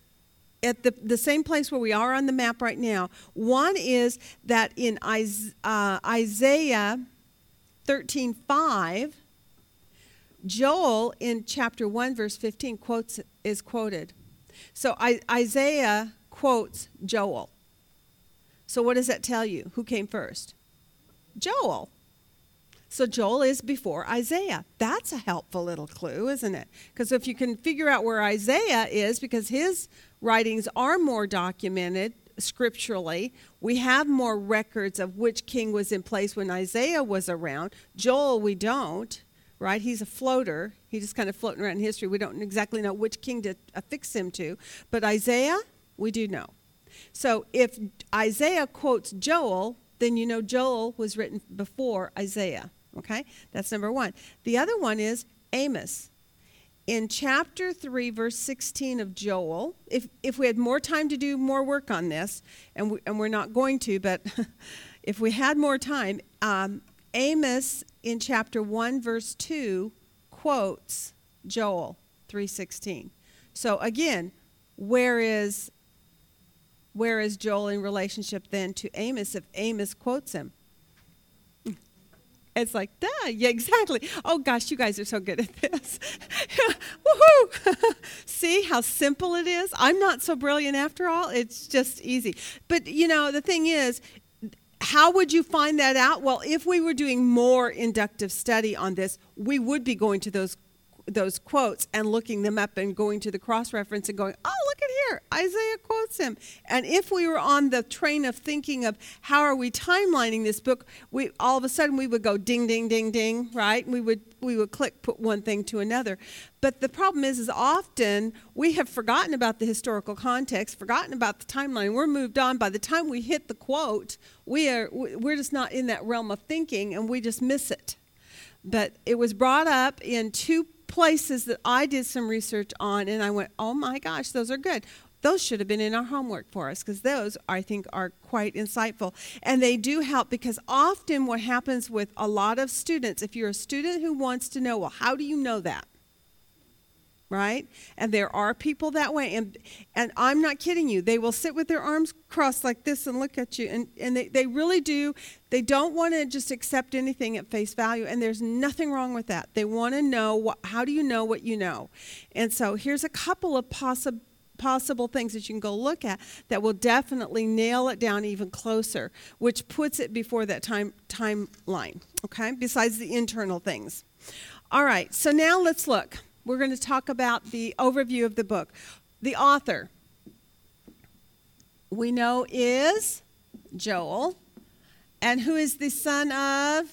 at the, the same place where we are on the map right now. One is that in uh, Isaiah 13:5, Joel in chapter 1 verse 15 quotes is quoted. So Isaiah quotes Joel. So what does that tell you? Who came first? Joel. So Joel is before Isaiah. That's a helpful little clue, isn't it? Because if you can figure out where Isaiah is, because his writings are more documented scripturally, we have more records of which king was in place when Isaiah was around. Joel, we don't, right? He's a floater. He's just kind of floating around in history. We don't exactly know which king to affix him to. But Isaiah, we do know. So if Isaiah quotes Joel, then you know Joel was written before Isaiah. Okay? That's number one. The other one is Amos. In chapter 3, verse 16 of Joel, if, if we had more time to do more work on this, and, we, and we're not going to, but if we had more time, um, Amos in chapter 1, verse 2 quotes Joel 3.16. So again, where is where is Joel in relationship then to Amos if Amos quotes him? It's like, duh, yeah, exactly. Oh gosh, you guys are so good at this. Woohoo! See how simple it is? I'm not so brilliant after all. It's just easy. But you know, the thing is, how would you find that out? Well, if we were doing more inductive study on this, we would be going to those those quotes and looking them up and going to the cross reference and going, oh, look at here, Isaiah quotes him. And if we were on the train of thinking of how are we timelining this book, we all of a sudden we would go ding, ding, ding, ding, right? We would we would click put one thing to another. But the problem is, is often we have forgotten about the historical context, forgotten about the timeline. We're moved on. By the time we hit the quote, we are we're just not in that realm of thinking, and we just miss it. But it was brought up in two places that I did some research on, and I went, oh my gosh, those are good. Those should have been in our homework for us because those, I think, are quite insightful. And they do help because often what happens with a lot of students, if you're a student who wants to know, well, how do you know that? Right? And there are people that way. And, and I'm not kidding you. They will sit with their arms crossed like this and look at you. And, and they, they really do. They don't want to just accept anything at face value. And there's nothing wrong with that. They want to know what, how do you know what you know? And so here's a couple of possible possible things that you can go look at that will definitely nail it down even closer, which puts it before that time timeline. Okay, besides the internal things. All right, so now let's look. We're going to talk about the overview of the book. The author we know is Joel, and who is the son of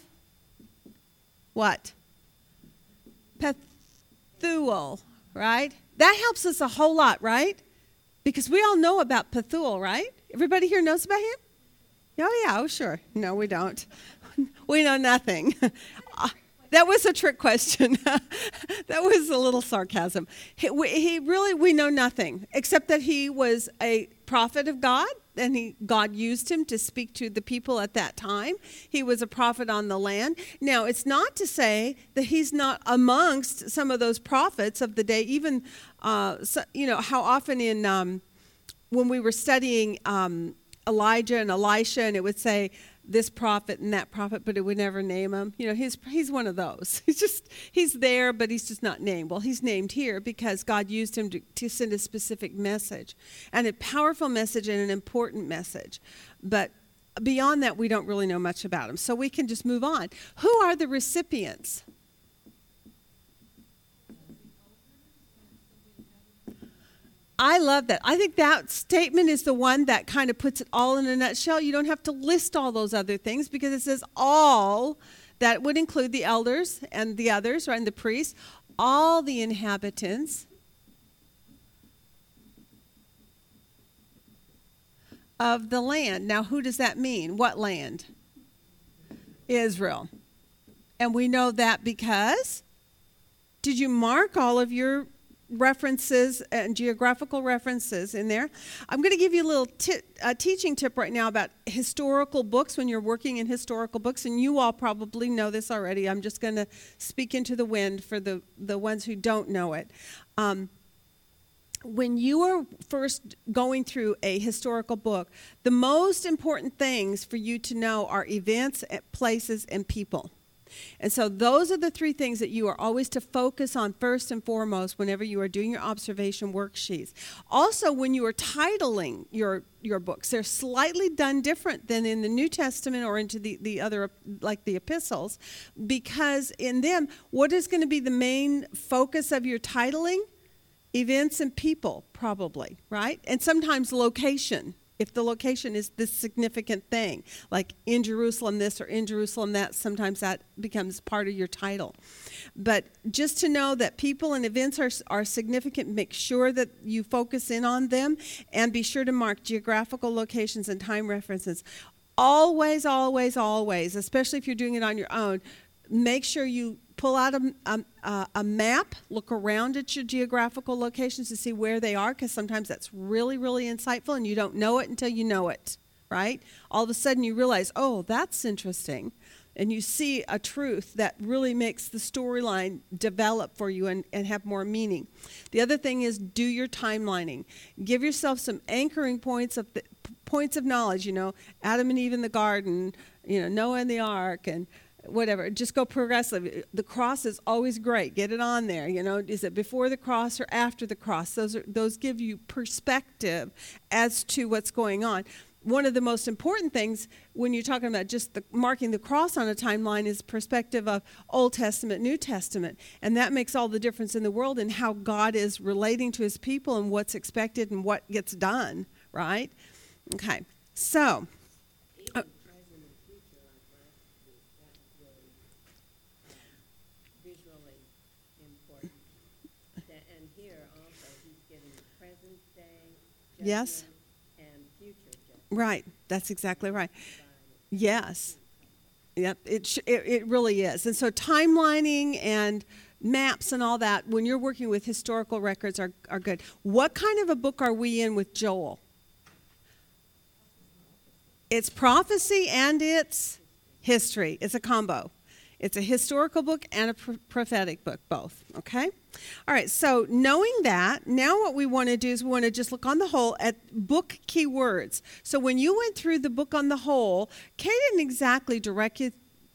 what? Pethuel, right? That helps us a whole lot, right? Because we all know about Pethuel, right? Everybody here knows about him? Oh, yeah, oh, sure. No, we don't. we know nothing. That was a trick question. that was a little sarcasm. He, we, he, really, we know nothing except that he was a prophet of God and he, God used him to speak to the people at that time. He was a prophet on the land. Now, it's not to say that he's not amongst some of those prophets of the day, even, uh, so, you know, how often in, um, when we were studying um, Elijah and Elisha, and it would say, this prophet and that prophet, but it would never name him. You know, he's he's one of those. He's just he's there, but he's just not named. Well, he's named here because God used him to, to send a specific message, and a powerful message and an important message. But beyond that, we don't really know much about him. So we can just move on. Who are the recipients? I love that. I think that statement is the one that kind of puts it all in a nutshell. You don't have to list all those other things because it says all, that would include the elders and the others, right, and the priests, all the inhabitants of the land. Now, who does that mean? What land? Israel. And we know that because did you mark all of your references and geographical references in there. I'm going to give you a little t- a teaching tip right now about historical books when you're working in historical books, and you all probably know this already. I'm just going to speak into the wind for the, the ones who don't know it. Um, when you are first going through a historical book, the most important things for you to know are events, places, and people. And so those are the three things that you are always to focus on first and foremost whenever you are doing your observation worksheets. Also, when you are titling your your books, they're slightly done different than in the New Testament or into the, the other like the epistles, because in them, what is going to be the main focus of your titling? Events and people, probably, right? And sometimes location if the location is this significant thing, like in Jerusalem this or in Jerusalem that, sometimes that becomes part of your title. But just to know that people and events are, are significant, make sure that you focus in on them and be sure to mark geographical locations and time references. Always, always, always, especially if you're doing it on your own, make sure you pull out a, a, a, map, look around at your geographical locations to see where they are, because sometimes that's really, really insightful and you don't know it until you know it, right? All of a sudden you realize, oh, that's interesting. And you see a truth that really makes the storyline develop for you and, and have more meaning. The other thing is do your timelining. Give yourself some anchoring points of the, points of knowledge, you know, Adam and Eve in the garden, you know, Noah and the ark, and whatever just go progressive. The cross is always great. Get it on there you know. Is it before the cross or after the cross? Those are those give you perspective as to what's going on. One of the most important things when you're talking about just the, marking the cross on a timeline is perspective of old testament new testament. And that makes all the difference in the world in how god is relating to his people and what's expected and what gets done right? Okay. So Yes. Right. That's exactly right. Yes. Yep. It, sh- it, it really is. And so timelining and maps and all that, when you're working with historical records, are, are good. What kind of a book are we in with Joel? It's prophecy and it's history. It's a combo. It's a historical book and a prophetic book, both. Okay? All right, so knowing that, now what we want to do is we want to just look on the whole at book keywords. So when you went through the book on the whole, Kay didn't exactly direct you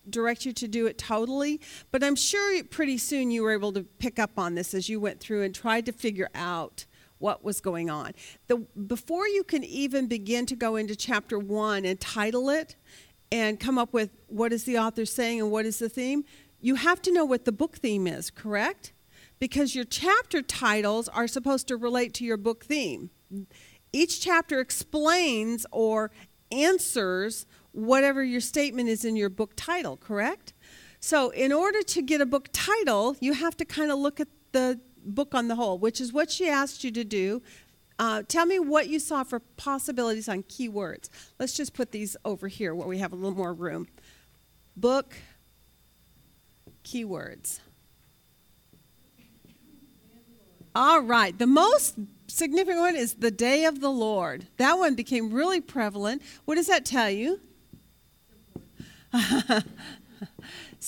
direct you to do it totally, but I'm sure pretty soon you were able to pick up on this as you went through and tried to figure out what was going on. The, before you can even begin to go into chapter one and title it and come up with what is the author saying and what is the theme, you have to know what the book theme is, correct? Because your chapter titles are supposed to relate to your book theme. Each chapter explains or answers whatever your statement is in your book title, correct? So, in order to get a book title, you have to kind of look at the book on the whole, which is what she asked you to do. Uh, tell me what you saw for possibilities on keywords. Let's just put these over here where we have a little more room. Book, keywords. All right. The most significant one is the day of the Lord. That one became really prevalent. What does that tell you?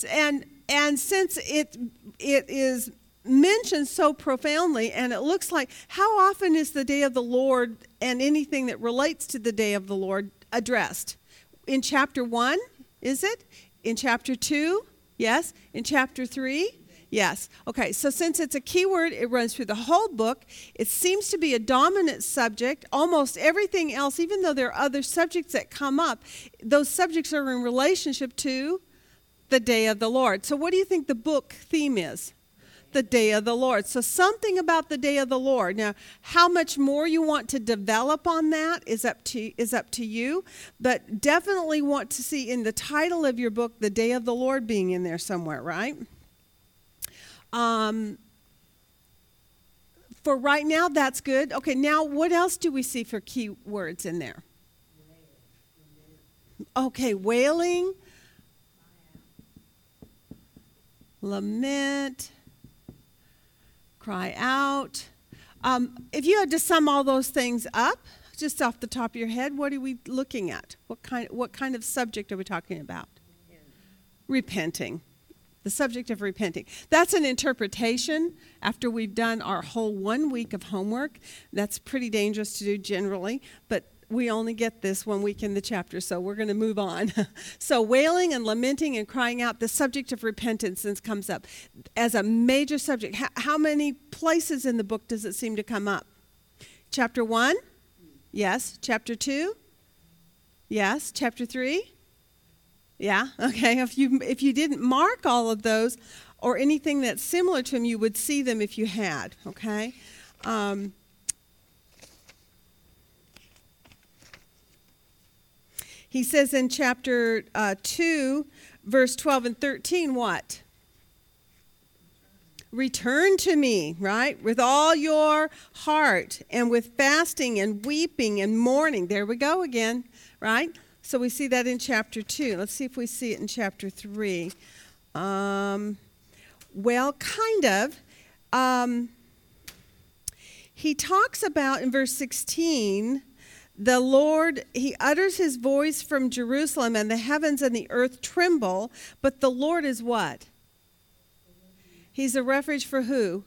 and and since it it is mentioned so profoundly and it looks like how often is the day of the Lord and anything that relates to the day of the Lord addressed? In chapter 1, is it? In chapter 2? Yes. In chapter 3? Yes. Okay, so since it's a keyword, it runs through the whole book. It seems to be a dominant subject. Almost everything else, even though there are other subjects that come up, those subjects are in relationship to the day of the Lord. So, what do you think the book theme is? The day of the Lord. So, something about the day of the Lord. Now, how much more you want to develop on that is up to is up to you, but definitely want to see in the title of your book the day of the Lord being in there somewhere, right? Um, for right now, that's good. Okay, now what else do we see for key words in there? Okay, wailing, lament, cry out. Um, if you had to sum all those things up, just off the top of your head, what are we looking at? What kind, what kind of subject are we talking about? Repenting the subject of repenting. That's an interpretation after we've done our whole one week of homework. That's pretty dangerous to do generally, but we only get this one week in the chapter, so we're going to move on. so, wailing and lamenting and crying out, the subject of repentance comes up as a major subject. How, how many places in the book does it seem to come up? Chapter 1? Yes. Chapter 2? Yes. Chapter 3? Yeah. Okay. If you if you didn't mark all of those or anything that's similar to them, you would see them if you had. Okay. Um, he says in chapter uh, 2, verse 12 and 13, what? Return to me, right? With all your heart and with fasting and weeping and mourning. There we go again, right? So we see that in chapter 2. Let's see if we see it in chapter 3. Um, well, kind of. Um, he talks about in verse 16 the Lord, he utters his voice from Jerusalem, and the heavens and the earth tremble. But the Lord is what? He's a refuge for who?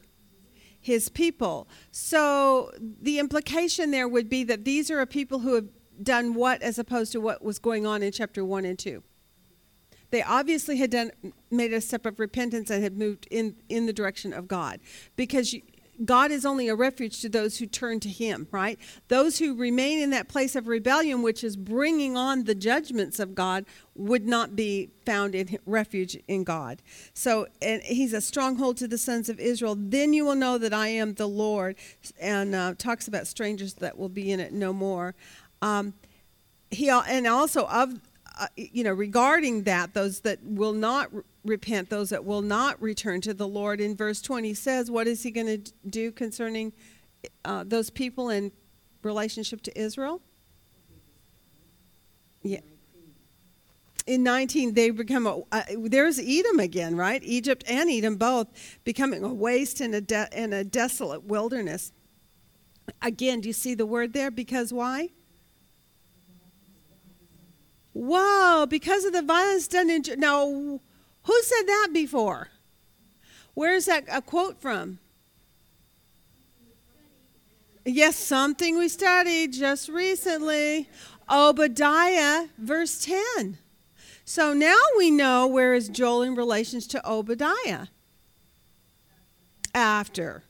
His people. So the implication there would be that these are a people who have done what as opposed to what was going on in chapter 1 and 2 they obviously had done made a step of repentance and had moved in in the direction of god because you, god is only a refuge to those who turn to him right? Those who remain in that place of rebellion which is bringing on the judgments of god would not be found in refuge in god. So and he's a stronghold to the sons of israel. Then you will know that i am the lord. And uh, talks about strangers that will be in it no more. Um, he and also of uh, you know regarding that those that will not repent those that will not return to the lord in verse 20 says what is he going to do concerning uh, those people in relationship to israel? Yeah. In 19 they become a, uh, there's edom again right? Egypt and edom both becoming a waste and a, de- and a desolate wilderness. Again do you see the word there? Because why Whoa, because of the violence done in. Now, who said that before? Where is that a quote from? Yes, something we studied just recently. Obadiah, verse 10. So now we know where is Joel in relations to Obadiah. After.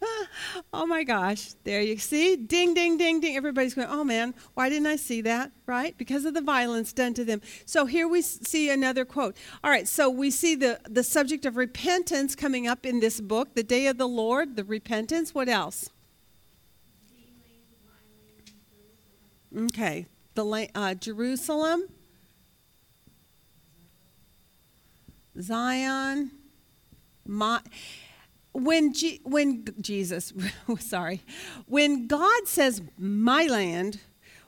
oh my gosh. There you see. Ding, ding, ding, ding. Everybody's going, oh man, why didn't I see that? Right? Because of the violence done to them. So here we see another quote. All right, so we see the, the subject of repentance coming up in this book, the day of the Lord, the repentance. What else? Okay. The uh, Jerusalem, Zion, my when G, when Jesus, sorry, when God says my land,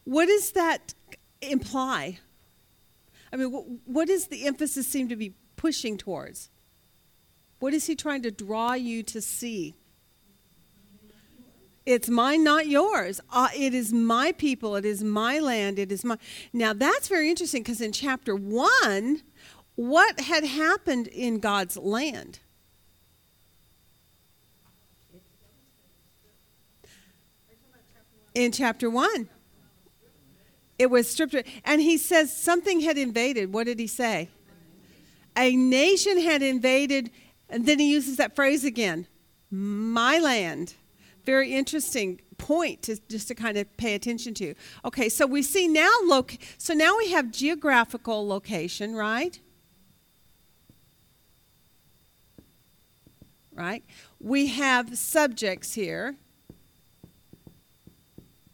what does that imply? I mean, what, what does the emphasis seem to be pushing towards? What is he trying to draw you to see? It's mine, not yours. Uh, it is my people. It is my land. It is my. Now that's very interesting because in chapter one, what had happened in God's land? In chapter 1. It was stripped. And he says something had invaded. What did he say? A nation had invaded. And then he uses that phrase again my land. Very interesting point to just to kind of pay attention to. Okay, so we see now loc so now we have geographical location, right? Right? We have subjects here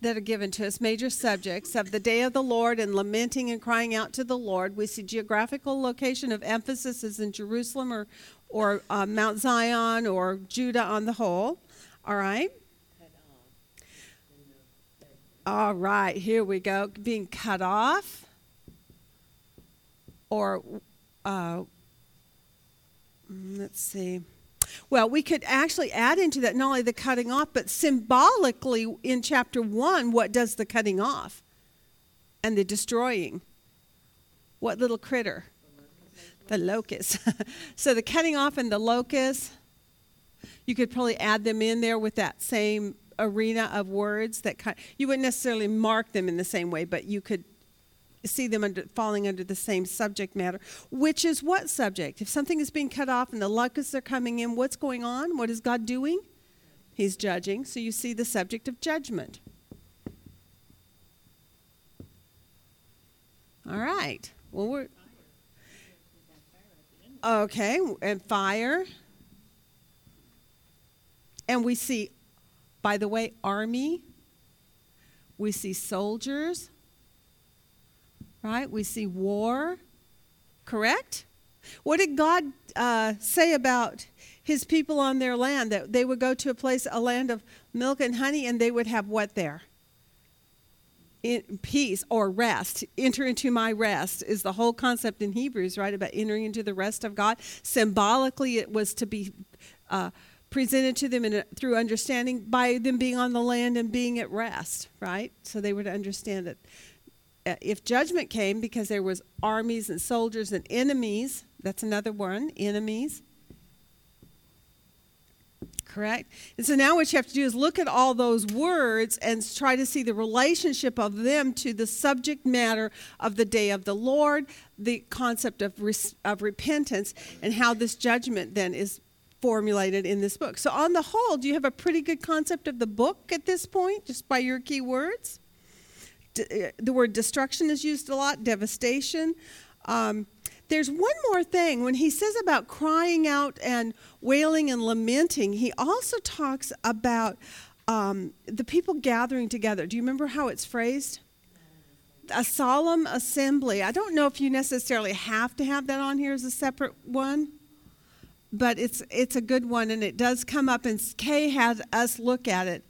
that are given to us, major subjects of the day of the Lord and lamenting and crying out to the Lord. We see geographical location of emphasis is in Jerusalem or, or uh, Mount Zion or Judah on the whole. All right? All right, here we go. Being cut off or, uh, mm, let's see. Well, we could actually add into that not only the cutting off, but symbolically in chapter 1, what does the cutting off and the destroying? What little critter? The locust. so the cutting off and the locust, you could probably add them in there with that same arena of words that you wouldn't necessarily mark them in the same way, but you could see them under, falling under the same subject matter, which is what subject? If something is being cut off and the locusts are coming in, what's going on? What is God doing? He's judging. So you see the subject of judgment. All right. Well, we're. Okay, and fire. And we see, by the way, army. We see soldiers right? We see war, correct? What did God uh, say about his people on their land? That they would go to a place, a land of milk and honey, and they would have what there? In peace or rest. Enter into my rest is the whole concept in Hebrews, right? About entering into the rest of God. Symbolically, it was to be uh, presented to them a, through understanding by them being on the land and being at rest, right? So they were to understand it Uh, if judgment came because there was armies and soldiers and enemies, that's another one, enemies. Correct? And so now what you have to do is look at all those words and try to see the relationship of them to the subject matter of the day of the Lord, the concept of, of repentance, and how this judgment then is formulated in this book. So, on the whole, do you have a pretty good concept of the book at this point, just by your key words? Uh, the word destruction is used a lot, devastation. Um, there's one more thing. When he says about crying out and wailing and lamenting, he also talks about um, the people gathering together. Do you remember how it's phrased? A solemn assembly. I don't know if you necessarily have to have that on here as a separate one, but it's it's a good one, and it does come up. And Kay had us look at it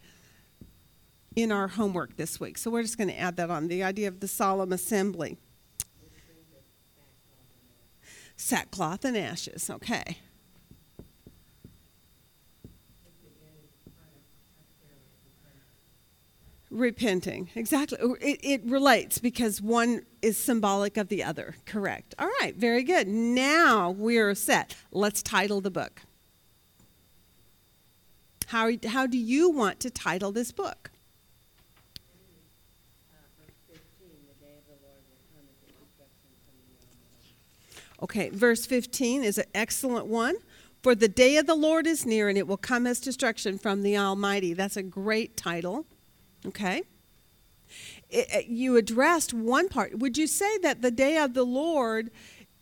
in our homework this week. So we're just going to add that on the idea of the solemn assembly. Sackcloth and ashes, okay. Repenting, exactly. Oh, it, it relates because one is symbolic of the other. Correct. All right, very good. Now we're set. Let's title the book. How, how do you want to title this book? Okay, verse 15 is an excellent one. For the day of the Lord is near, and it will come as destruction from the Almighty. That's a great title. Okay? It, it, uh, you addressed one part. Would you say that the day of the Lord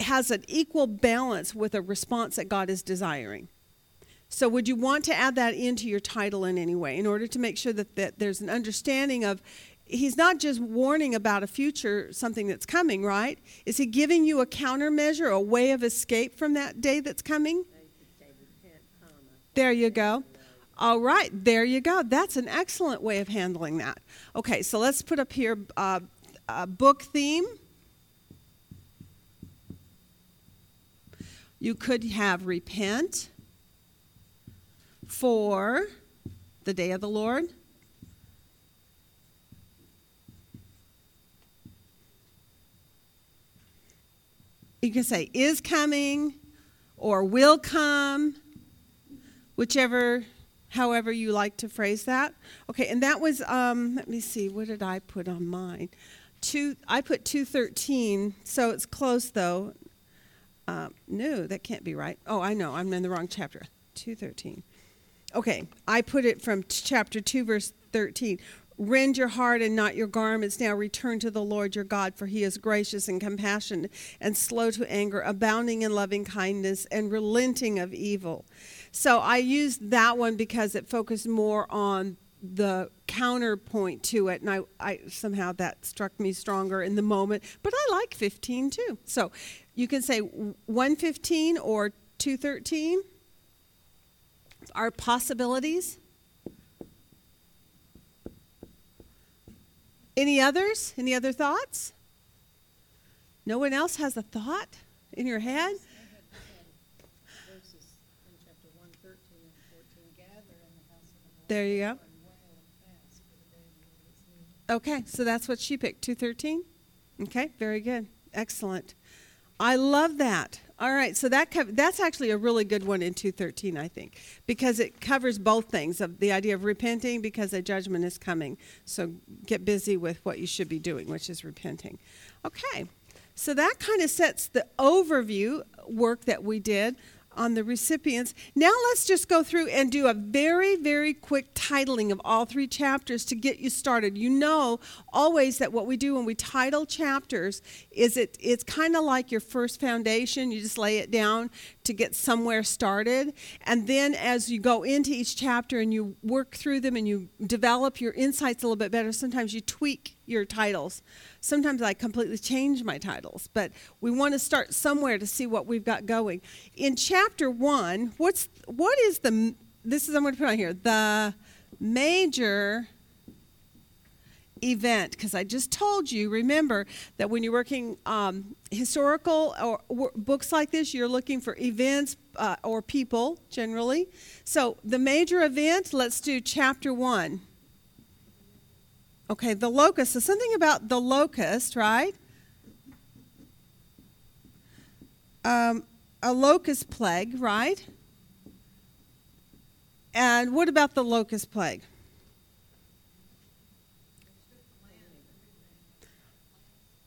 has an equal balance with a response that God is desiring? So, would you want to add that into your title in any way in order to make sure that, that there's an understanding of he's not just warning about a future, something that's coming, right? Is he giving you a countermeasure, a way of escape from that day that's coming? There you go. All right, there you go. That's an excellent way of handling that. Okay, so let's put up here uh, a book theme. You could have repent for the day of the Lord. You can say is coming or will come, whichever, however you like to phrase that. Okay, and that was, um, let me see, what did I put on mine? Two, I put 213, so it's close though. Uh, no, that can't be right. Oh, I know, I'm in the wrong chapter. 213. Okay, I put it from t- chapter 2, verse 13. Rend your heart and not your garments. Now return to the Lord your God, for he is gracious and compassionate and slow to anger, abounding in loving kindness and relenting of evil. So I used that one because it focused more on the counterpoint to it, and I, I somehow that struck me stronger in the moment. But I like 15 too. So you can say 115 or 213 are possibilities. Any others? Any other thoughts? No one else has a thought in your head? There you go. Okay, so that's what she picked, 213. Okay, very good. Excellent. I love that. All right, so that that's actually a really good one in 213, I think, because it covers both things of the idea of repenting because a judgment is coming. So get busy with what you should be doing, which is repenting. Okay, so that kind of sets the overview work that we did on the recipients. Now let's just go through and do a very, very quick titling of all three chapters to get you started. You know always that what we do when we title chapters is it it's kind of like your first foundation. You just lay it down to get somewhere started. And then as you go into each chapter and you work through them and you develop your insights a little bit better, sometimes you tweak your titles. Sometimes I completely change my titles, but we want to start somewhere to see what we've got going. In chapter 1, what's what is the this is I'm going to put on here, the major event because I just told you. Remember that when you're working um, historical or, or books like this, you're looking for events uh, or people generally. So the major event. Let's do chapter one. Okay, the locust. So something about the locust, right? Um, a locust plague, right? And what about the locust plague?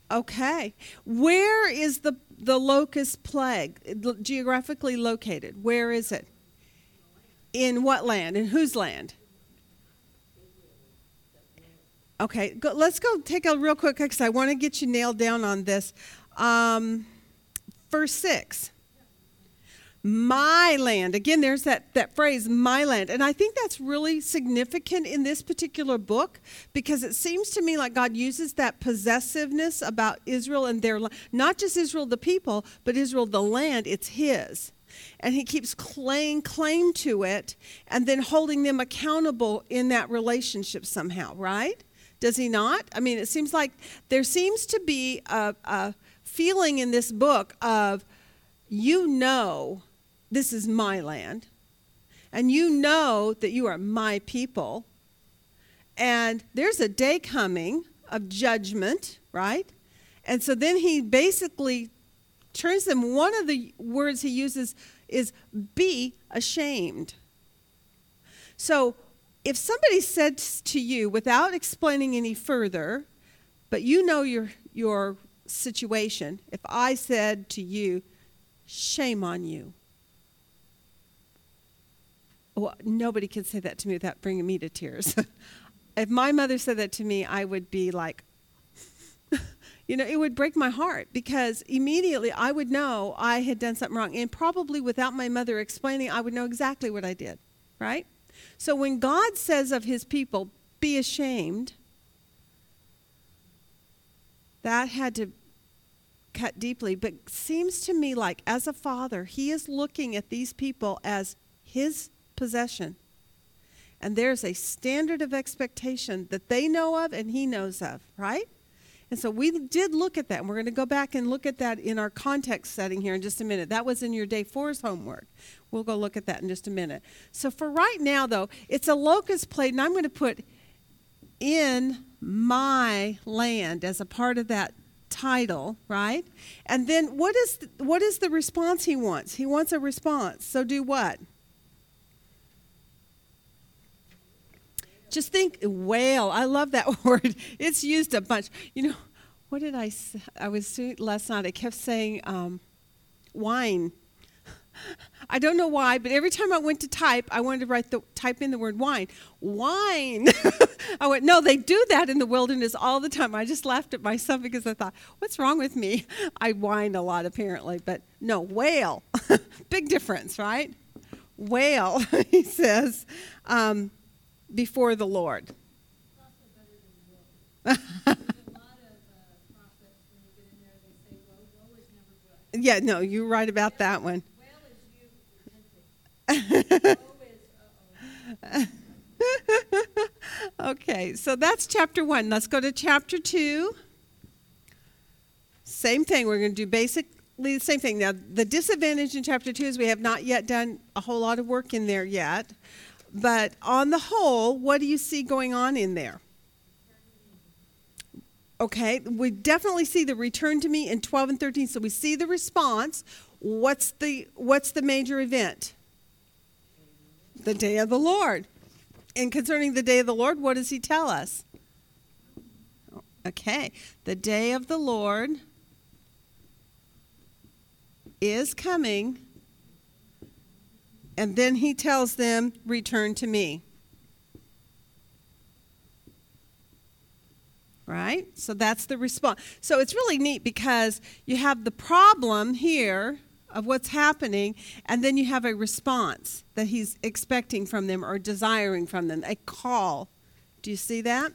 Okay. Where is the, the locust plague geographically located? Where is it? In what land? In whose land? Okay, go, let's go take a real quick because I want to get you nailed down on this. Um, verse 6 my land again there's that, that phrase my land and i think that's really significant in this particular book because it seems to me like god uses that possessiveness about israel and their not just israel the people but israel the land it's his. And he keeps laying claim to it and then holding them accountable in that relationship somehow right does he not i mean it seems like there seems to be a, a feeling in this book of you know this is my land, and you know that you are my people, and there's a day coming of judgment, right? And so then he basically turns them, one of the words he uses is be ashamed. So if somebody said to you without explaining any further, but you know your, your situation, if I said to you, shame on you, well, nobody could say that to me without bringing me to tears. if my mother said that to me, I would be like, you know, it would break my heart because immediately I would know I had done something wrong. And probably without my mother explaining, I would know exactly what I did, right? So when God says of his people, be ashamed, that had to cut deeply. But seems to me like as a father, he is looking at these people as his possession. And there's a standard of expectation that they know of and he knows of, right? And so we did look at that. And we're going to go back and look at that in our context setting here in just a minute. That was in your day four's homework. We'll go look at that in just a minute. So for right now, though, it's a locust plate, and I'm going to put in my land as a part of that title, right? And then what is what is the response he wants? He wants a response. So do what? Just think wail. I love that word. It's used a bunch. You know, what did I say? I was last night. I kept saying um, wine. I don't know why, but every time I went to type, I wanted to write the type in the word wine. Wine. I went, no, they do that in the wilderness all the time. I just laughed at myself because I thought, what's wrong with me? I whine a lot apparently, but no, wail. Big difference, right? Wail, he says. Um, before the Lord. yeah, no, you're right about that one. okay, so that's chapter one. Let's go to chapter two. Same thing. We're going to do basically the same thing. Now, the disadvantage in chapter two is we have not yet done a whole lot of work in there yet. But on the whole, what do you see going on in there? Okay, we definitely see the return to me in 12 and 13. So we see the response. What's the what's the major event? The day of the Lord. And concerning the day of the Lord, what does he tell us? Okay, the day of the Lord is coming and then he tells them, Return to me. Right? So that's the response. So it's really neat because you have the problem here of what's happening, and then you have a response that he's expecting from them or desiring from them, a call. Do you see that?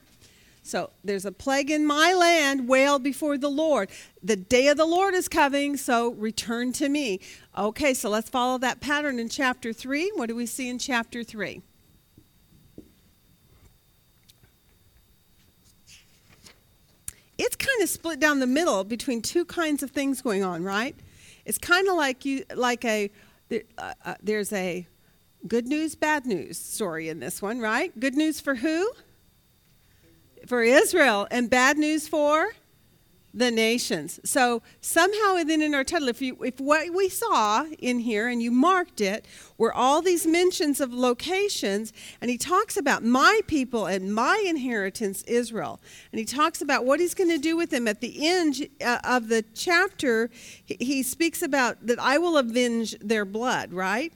So there's a plague in my land, wail before the Lord. The day of the Lord is coming, so return to me. Okay, so let's follow that pattern in chapter 3. What do we see in chapter 3? It's kind of split down the middle between two kinds of things going on, right? It's kind of like you like a uh, uh, there's a good news, bad news story in this one, right? Good news for who? For Israel and bad news for the nations. So somehow within in our title, if you if what we saw in here and you marked it were all these mentions of locations, and he talks about my people and my inheritance, Israel, and he talks about what he's going to do with them at the end uh, of the chapter. He speaks about that I will avenge their blood, right?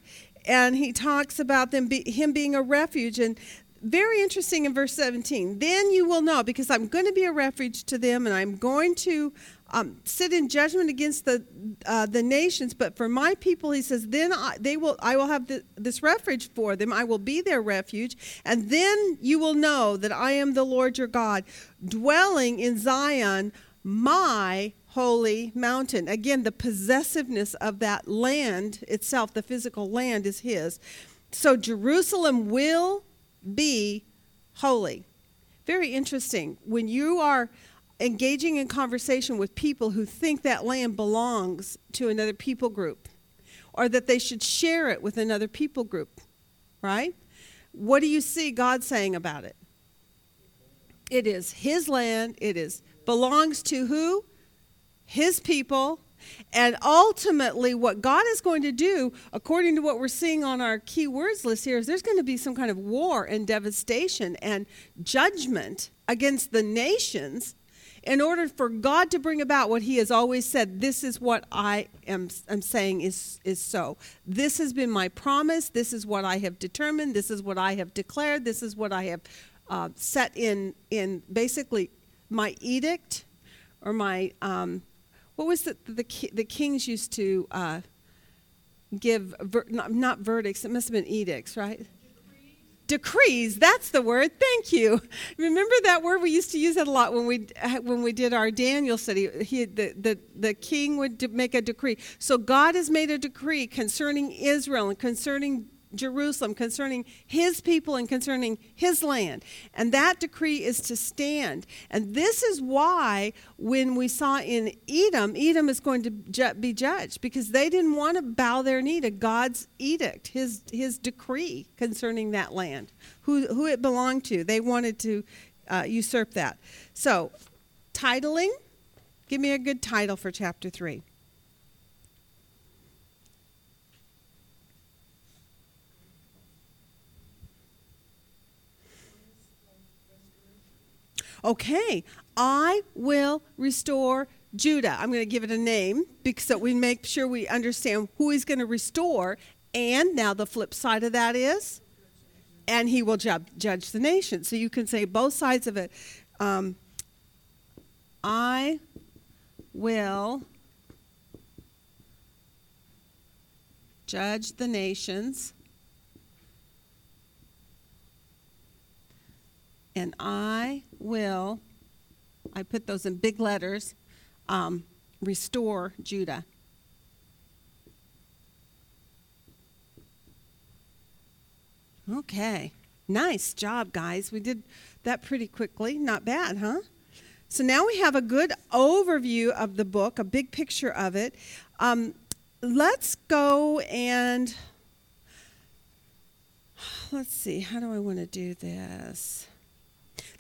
and he talks about them him being a refuge and very interesting in verse 17. Then you will know, because I'm going to be a refuge to them, and I'm going to um, sit in judgment against the uh, the nations. But for my people, he says, then I, they will. I will have the, this refuge for them. I will be their refuge, and then you will know that I am the Lord your God, dwelling in Zion, my holy mountain. Again, the possessiveness of that land itself, the physical land, is His. So Jerusalem will be holy. Very interesting. When you are engaging in conversation with people who think that land belongs to another people group or that they should share it with another people group, right? What do you see God saying about it? It is his land. It is belongs to who? His people. And ultimately, what God is going to do, according to what we're seeing on our key words list here, is there's going to be some kind of war and devastation and judgment against the nations in order for God to bring about what He has always said, this is what I am am saying is, is so. This has been my promise. This is what I have determined. This is what I have declared. This is what I have uh, set in, in basically my edict or my, um, what was the, the, the kings used to uh, give, ver, not, not verdicts, it must have been edicts, right? decrees. That's the word thank you. Remember that word we used to use it a lot when we when we did our daniel study he, the, the, the king would make a decree. So god has made a decree concerning israel and concerning Jerusalem, concerning his people and concerning his land. And that decree is to stand. And this is why, when we saw in Edom, Edom is going to be judged because they didn't want to bow their knee to God's edict, his, his decree concerning that land, who, who it belonged to. They wanted to uh, usurp that. So, titling, give me a good title for chapter 3. Okay, I will restore Judah. I'm going to give it a name because so we make sure we understand who he's going to restore. And now the flip side of that is, and he will ju- judge the nation. So you can say both sides of it. Um, I will judge the nations. and I will, I put those in big letters, um, restore Judah. Okay, nice job, guys. We did that pretty quickly. Not bad, huh? So now we have a good overview of the book, a big picture of it. Um, let's go and let's see, how do I want to do this?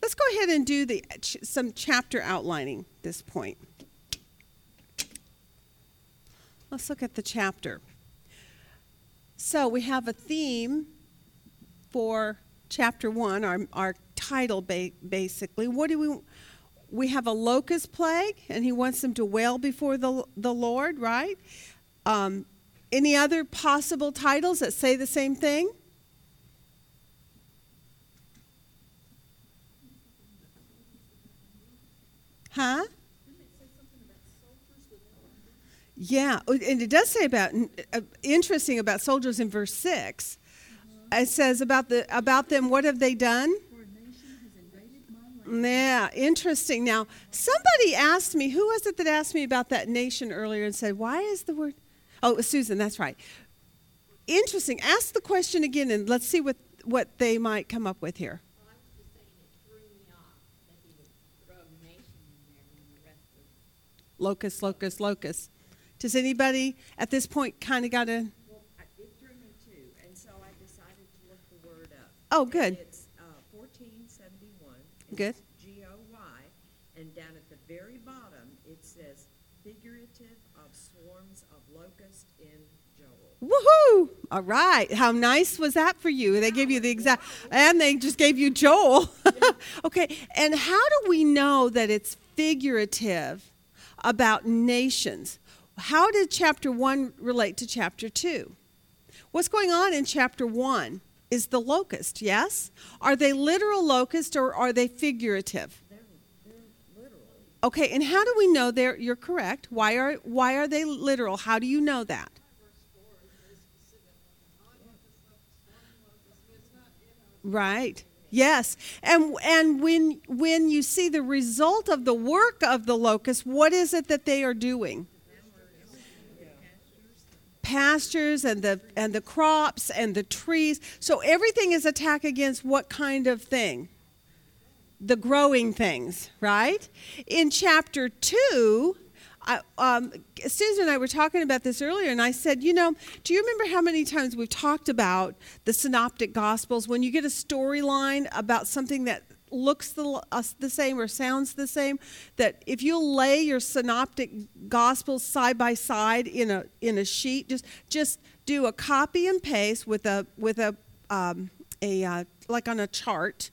Let's go ahead and do the, some chapter outlining this point. Let's look at the chapter. So we have a theme for chapter one, our, our title ba- basically. What do we we have a locust plague, and he wants them to wail before the, the Lord, right? Um, any other possible titles that say the same thing? Huh? Yeah, oh, and it does say about uh, interesting about soldiers in verse 6 mm-hmm. It says about the about them. What have they done? Yeah, interesting. Now, somebody asked me, who was it that asked me about that nation earlier and said, why is the word? Oh, Susan, that's right. Interesting. Ask the question again and let's see what, what they might come up with here. Locust, locust, locust. Does anybody at this point kind of got a? Well, it threw me too, and so I decided to look the word up. Oh, good. And it's uh, 1471. Good. G O Y, and down at the very bottom it says figurative of swarms of locusts in Joel. Woohoo! All right. How nice was that for you? They gave you the exact, and they just gave you Joel. okay. And how do we know that it's figurative? About nations. How did chapter 1 relate to chapter 2? What's going on in chapter 1 is the locust, yes? Are they literal locusts or are they figurative? They're, they're. Okay, and how do we know they're, you're correct? Why are, why are they literal? How do you know that? Right. Yes. And and when when you see the result of the work of the locust, what is it that they are doing? Pastures and the and the crops and the trees. So everything is attack against what kind of thing? The growing things, right? In chapter 2, I, um, Susan and I were talking about this earlier, and I said, you know, do you remember how many times we've talked about the synoptic gospels? When you get a storyline about something that looks the, uh, the same or sounds the same, that if you lay your synoptic gospels side by side in a in a sheet, just just do a copy and paste with a with a um, a uh, like on a chart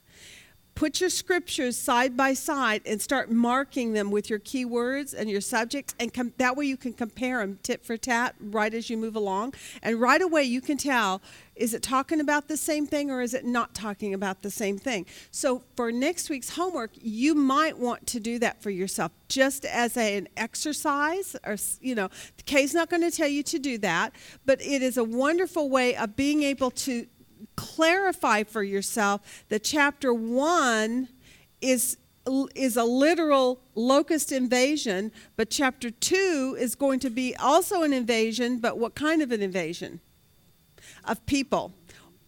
put your scriptures side by side and start marking them with your keywords and your subjects and com- that way you can compare them tit for tat right as you move along. And right away you can tell is it talking about the same thing or is it not talking about the same thing? So for next week's homework you might want to do that for yourself just as a, an exercise or you know kay's not going to tell you to do that but it is a wonderful way of being able to clarify for yourself that chapter 1 is is a literal locust invasion but chapter 2 is going to be also an invasion but what kind of an invasion? Of people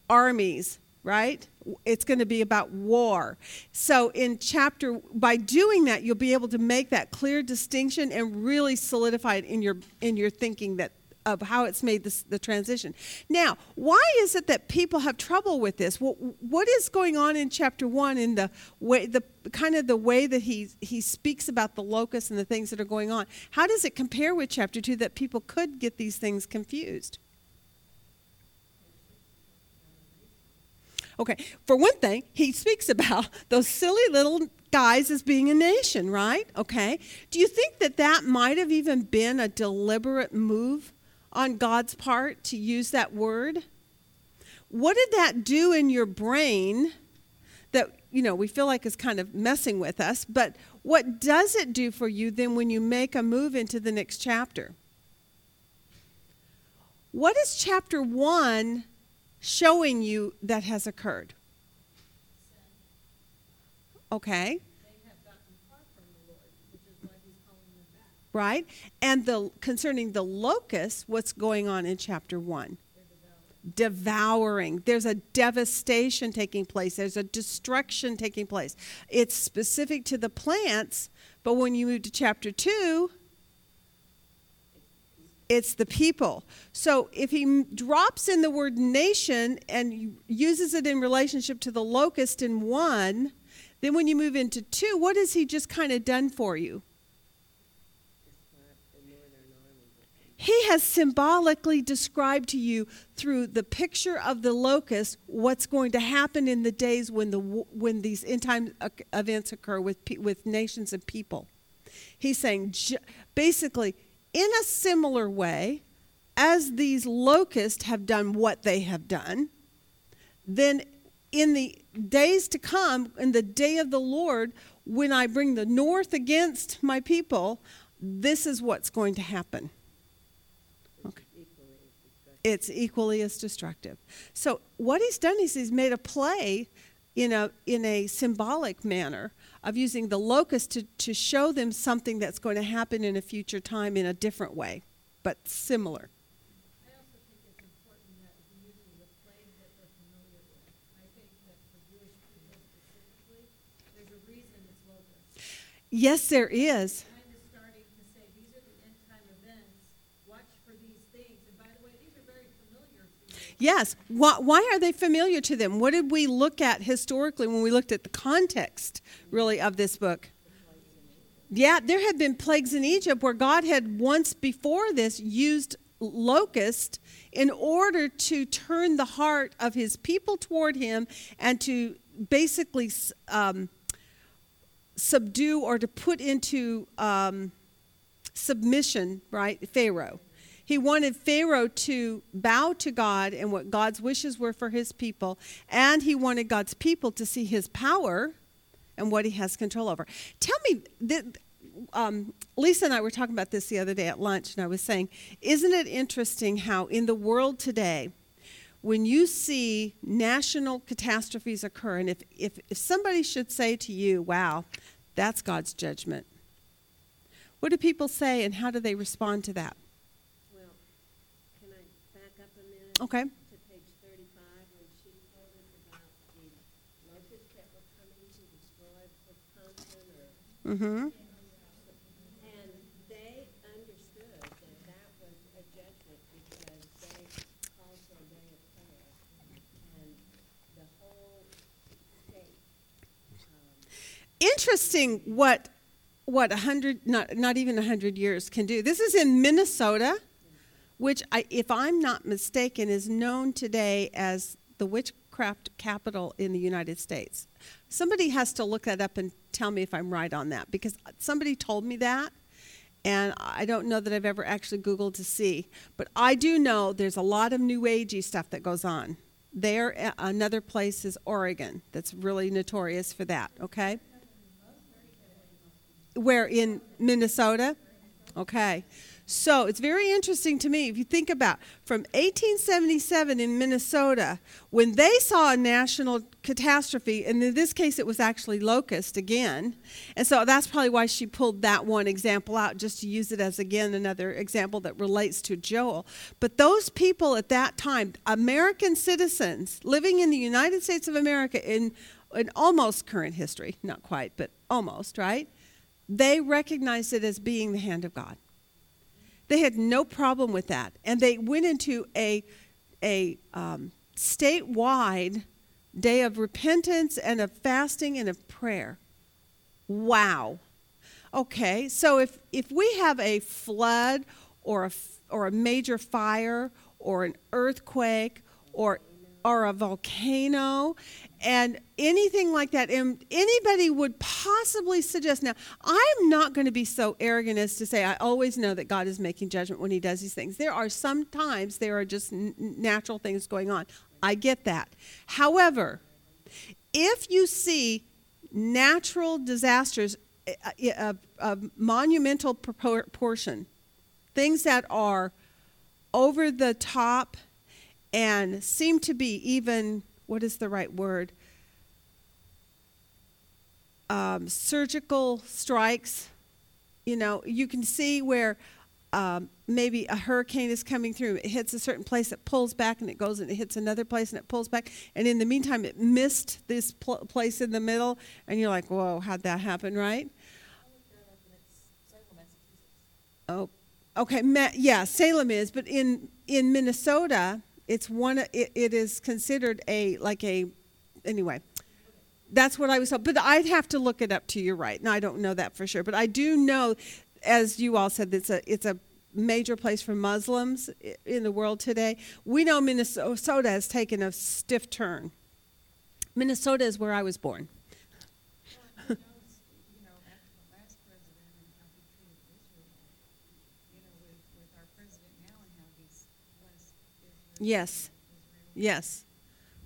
armies right? It's going to be about war. So in chapter by doing that you'll be able to make that clear distinction and really solidify it in your in your thinking that of how it's made this, the transition. Now, why is it that people have trouble with this? What, what is going on in chapter one in the way, the kind of the way that he he speaks about the locust and the things that are going on? How does it compare with chapter two that people could get these things confused? Okay, for one thing, he speaks about those silly little guys as being a nation, right? Okay. Do you think that that might have even been a deliberate move on God's part to use that word? What did that do in your brain that, you know, we feel like is kind of messing with us, but what does it do for you then when you make a move into the next chapter? What is chapter 1 showing you that has occurred? Okay. They have gotten far from the Lord, which is why he's calling them back. Right? And the concerning the locusts, what's going on in chapter 1? Devouring. There's a devastation taking place. There's a destruction taking place. It's specific to the plants, but when you move to chapter 2, it's the people. So if he drops in the word nation and uses it in relationship to the locust in 1, then when you move into 2, what has he just kind of done for you? He has symbolically described to you through the picture of the locust what's going to happen in the days when the when these end time uh, events occur with with nations and people. He's saying basically in a similar way as these locusts have done what they have done, then in the days to come, in the day of the Lord, when I bring the north against my people, this is what's going to happen. It's equally as destructive. So what he's done is he's made a play in a in a symbolic manner of using the locust to, to show them something that's going to happen in a future time in a different way, but similar. Yes, also think Yes. Why, why are they familiar to them? What did we look at historically when we looked at the context, really, of this book? Yeah, there had been plagues in Egypt where God had once before this used locust in order to turn the heart of his people toward him and to basically um, subdue or to put into um, submission, right, Pharaoh. He wanted Pharaoh to bow to God and what God's wishes were for his people, and he wanted God's people to see his power and what he has control over. Tell me, um, Lisa and I were talking about this the other day at lunch, and I was saying, isn't it interesting how in the world today, when you see national catastrophes occur, and if, if, if somebody should say to you, wow, that's God's judgment, what do people say and how do they respond to that? Well, can I back up a minute? Okay. To page thirty-five, when she told us about the locusts that were coming to destroy Wisconsin or, Mm-hmm. and they understood that that was a judgment because they called for a prayer. And the whole state, um, Interesting what what a hundred not not even a hundred years can do. This is in Minnesota, which I, if I'm not mistaken is known today as the witchcraft capital in the United States. Somebody has to look that up and tell me if I'm right on that because somebody told me that. And I don't know that I've ever actually Googled to see. But I do know there's a lot of new agey stuff that goes on. There, another place is Oregon that's really notorious for that, okay? Where in Minnesota? Okay. So it's very interesting to me if you think about from 1877 in Minnesota, when they saw a national catastrophe, and in this case it was actually locust again. And so that's probably why she pulled that one example out, just to use it as again another example that relates to Joel. But those people at that time, American citizens living in the United States of America in, in almost current history, not quite, but almost, right? They recognized it as being the hand of God. They had no problem with that, and they went into a a um, statewide day of repentance and of fasting and of prayer. Wow. Okay, so if if we have a flood or a or a major fire or an earthquake or or a volcano and anything like that and anybody would possibly suggest. Now i'm not going to be so arrogant as to say i always know that god is making judgment when he does these things. There are sometimes there are just natural things going on. I get that. However if you see natural disasters a, a, a monumental proportion things that are over the top and seem to be even what is the right word? Um, surgical strikes. You know you can see where um, maybe a hurricane is coming through. It hits a certain place it pulls back and it goes and it hits another place and it pulls back. And in the meantime it missed this pl- place in the middle. And you're like whoa how'd that happen right? Oh okay Ma- yeah salem is but in in minnesota it's one it, it is considered a like a anyway that's what i was told. But i'd have to look it up to you right. Now i don't know that for sure but i do know as you all said it's a it's a major place for muslims in the world today. We know minnesota has taken a stiff turn. Minnesota is where i was born Well, and who knows, you know, after the last president and how he treated Israel, you know, with, with our president now and how he's blessed Israel. Yes. Yes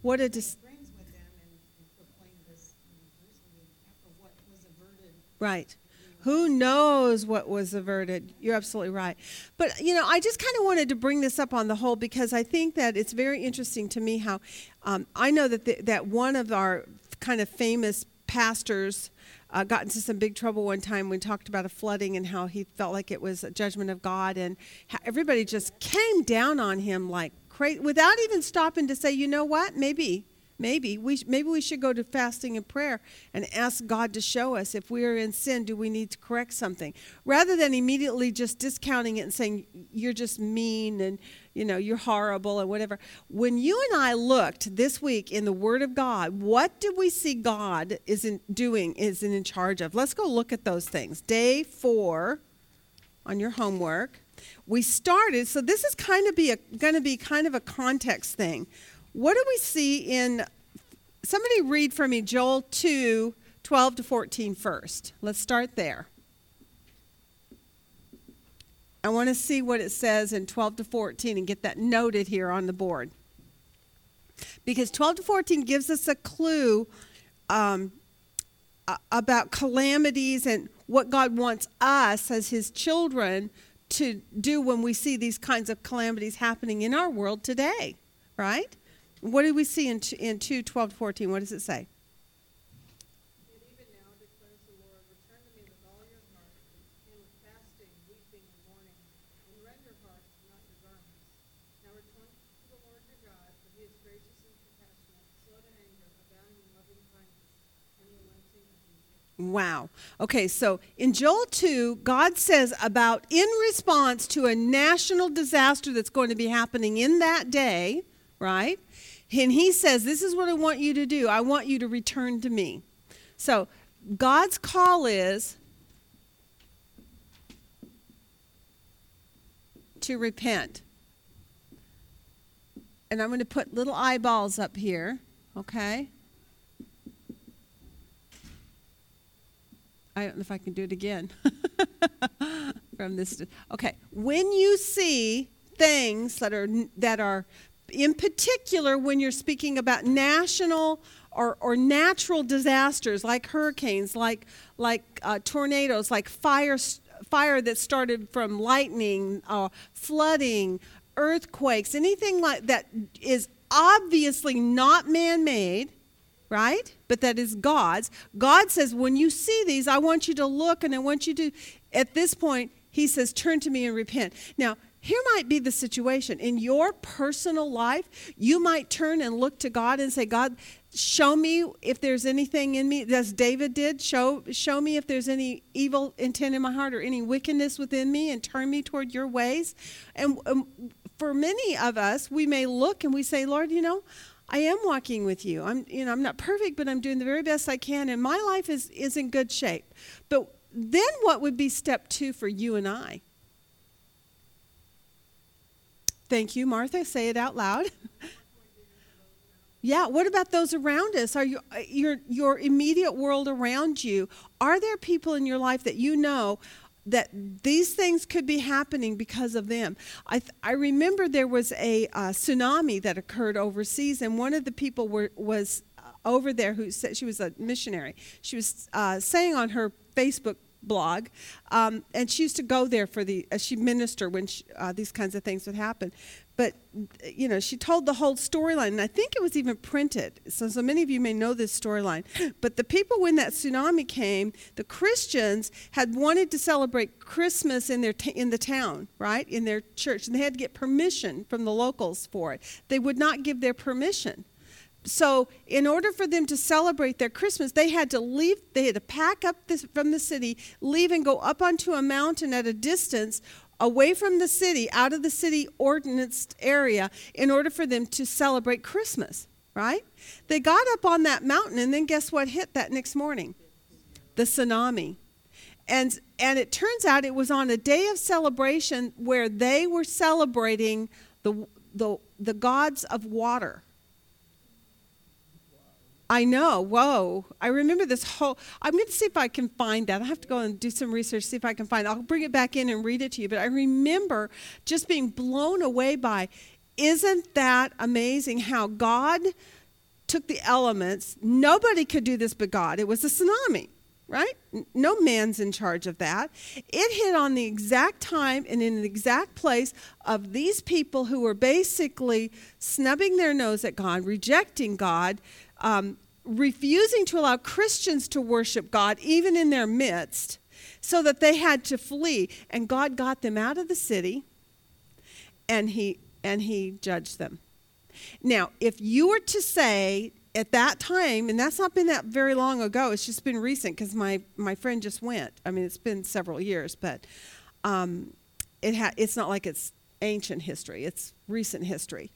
what a dis- Friends with them and, and proclaimed this, you know, Jerusalem after what was averted. Right. Who knows what was averted? You're absolutely right. But, you know, I just kind of wanted to bring this up on the whole because I think that it's very interesting to me how um, I know that, the, that one of our kind of famous pastors uh, got into some big trouble one time when we talked about a flooding and how he felt like it was a judgment of God and everybody just came down on him like crazy without even stopping to say, you know what, maybe maybe we maybe we should go to fasting and prayer and ask God to show us if we are in sin do we need to correct something? Rather than immediately just discounting it and saying you're just mean and you know you're horrible and whatever. When you and I looked this week in the word of God what did we see God is in doing Isn't in charge of? Let's go look at those things. Day 4 on your homework we started so this is kind of be going to be kind of a context thing. What do we see in somebody read for me joel 2 12 to 14 first. Let's start there. I want to see what it says in 12 to 14 and get that noted here on the board. Because 12 to 14 gives us a clue um, about calamities and what God wants us as His children to do when we see these kinds of calamities happening in our world today, right? What do we see in, in 2 12 to 14? What does it say? Yet even now declares the Lord, return to me with all your heart, and with fasting, weeping, and mourning, and rend your hearts, not your garments. Now return to the Lord your God, for he is gracious and compassionate, slow to anger, abounding in loving kindness, and relenting of evil. Wow. Okay, so in Joel 2, God says about in response to a national disaster that's going to be happening in that day, right? And he says, This is what I want you to do. I want you to return to me. So God's call is to repent. And I'm going to put little eyeballs up here. Okay? I don't know if I can do it again. From this, okay. When you see things that are that are, in particular, when you're speaking about national or, or natural disasters like hurricanes, like like uh, tornadoes, like fire fire that started from lightning, uh, flooding, earthquakes, anything like that is obviously not man-made right? But that is God's. God says, when you see these, I want you to look and I want you to, at this point, He says, turn to me and repent. Now, here might be the situation. In your personal life, you might turn and look to God and say, God, show me if there's anything in me, as David did, show, show me if there's any evil intent in my heart or any wickedness within me and turn me toward your ways. And um, for many of us, we may look and we say, Lord, you know, I am walking with you. I'm, you know, I'm not perfect, but I'm doing the very best I can, and my life is, is in good shape. But then what would be step two for you and I? Thank you, Martha. Say it out loud. yeah, what about those around us? Are you uh, your your immediate world around you? Are there people in your life that you know that these things could be happening because of them. I, th- I remember there was a uh, tsunami that occurred overseas, and one of the people were, was uh, over there who said she was a missionary. She was uh, saying on her Facebook blog, um, and she used to go there for the, as she ministered when she, uh, these kinds of things would happen. But, you know, she told the whole storyline, and I think it was even printed. So, so many of you may know this storyline. But the people, when that tsunami came, the Christians had wanted to celebrate Christmas in, their t- in the town, right, in their church, and they had to get permission from the locals for it. They would not give their permission so in order for them to celebrate their christmas they had to leave they had to pack up this, from the city leave and go up onto a mountain at a distance away from the city, out of the city ordinanced area, in order for them to celebrate Christmas, right? They got up on that mountain, and then guess what hit that next morning? The tsunami. And, and it turns out it was on a day of celebration where they were celebrating the, the, the gods of water I know. Whoa. I remember this whole. I'm going to see if I can find that. I have to go and do some research, see if I can find it. I'll bring it back in and read it to you. But I remember just being blown away by isn't that amazing how God took the elements? Nobody could do this but God. It was a tsunami, right? No man's in charge of that. It hit on the exact time and in the exact place of these people who were basically snubbing their nose at God, rejecting God um, refusing to allow Christians to worship God even in their midst, so that they had to flee. And God got them out of the city and he, and he judged them. Now, if you were to say at that time, and that's not been that very long ago, it's just been recent because my, my friend just went. I mean, it's been several years, but um, it ha- it's not like it's ancient history, it's recent history.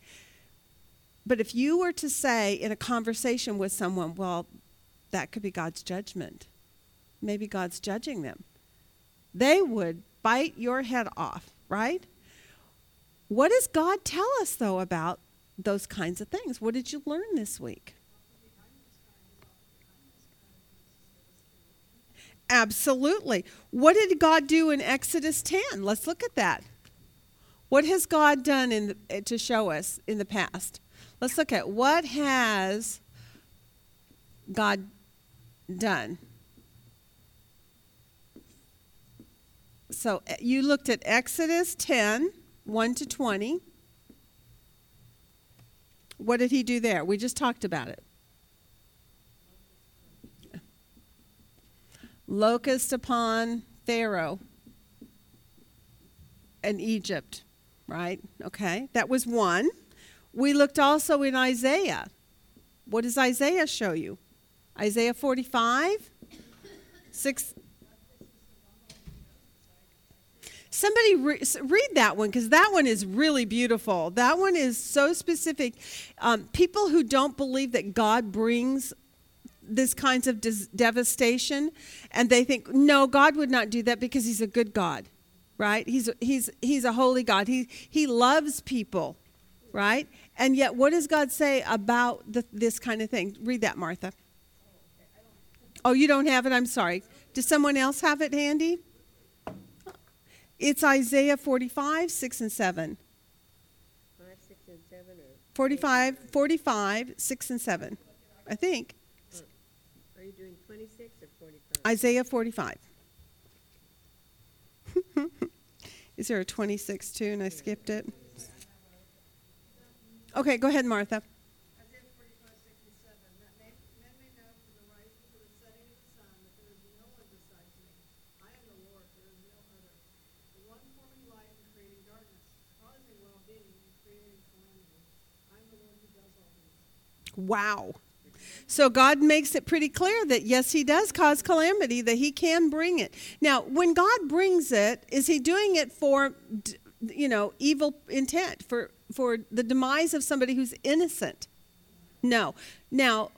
But if you were to say in a conversation with someone, well, that could be God's judgment, maybe God's judging them, they would bite your head off, right? What does God tell us, though, about those kinds of things? What did you learn this week? Absolutely. What did God do in Exodus 10? Let's look at that. What has God done the, to show us in the past? Let's look at what has God done. So eh, you looked at Exodus 10, 1 to 20. What did he do there? We just talked about it. Locust upon Pharaoh and Egypt, right? Okay, that was one. We looked also in Isaiah. What does Isaiah show you? Isaiah 45? 6. Somebody re- read that one because that one is really beautiful. That one is so specific. Um, people who don't believe that God brings this kinds of dis- devastation and they think no god would not do that because he's a good god right he's he's he's a holy god he he loves people right? And yet, what does God say about the, this kind of thing? Read that, Martha. Oh, you don't have it? I'm sorry. Does someone else have it handy? It's Isaiah 45, 6 and 7. Five, six, and seven, or 45, 45, 6 and 7. I think. are you doing twenty-six or forty-five? Isaiah 45. Is there a 26 too and I skipped it? Okay, go ahead, Martha. Wow. So God makes it pretty clear that yes, He does cause calamity, that He can bring it. Now, when God brings it, is He doing it for, you know, evil intent, for, for the demise of somebody who's innocent? No. Now,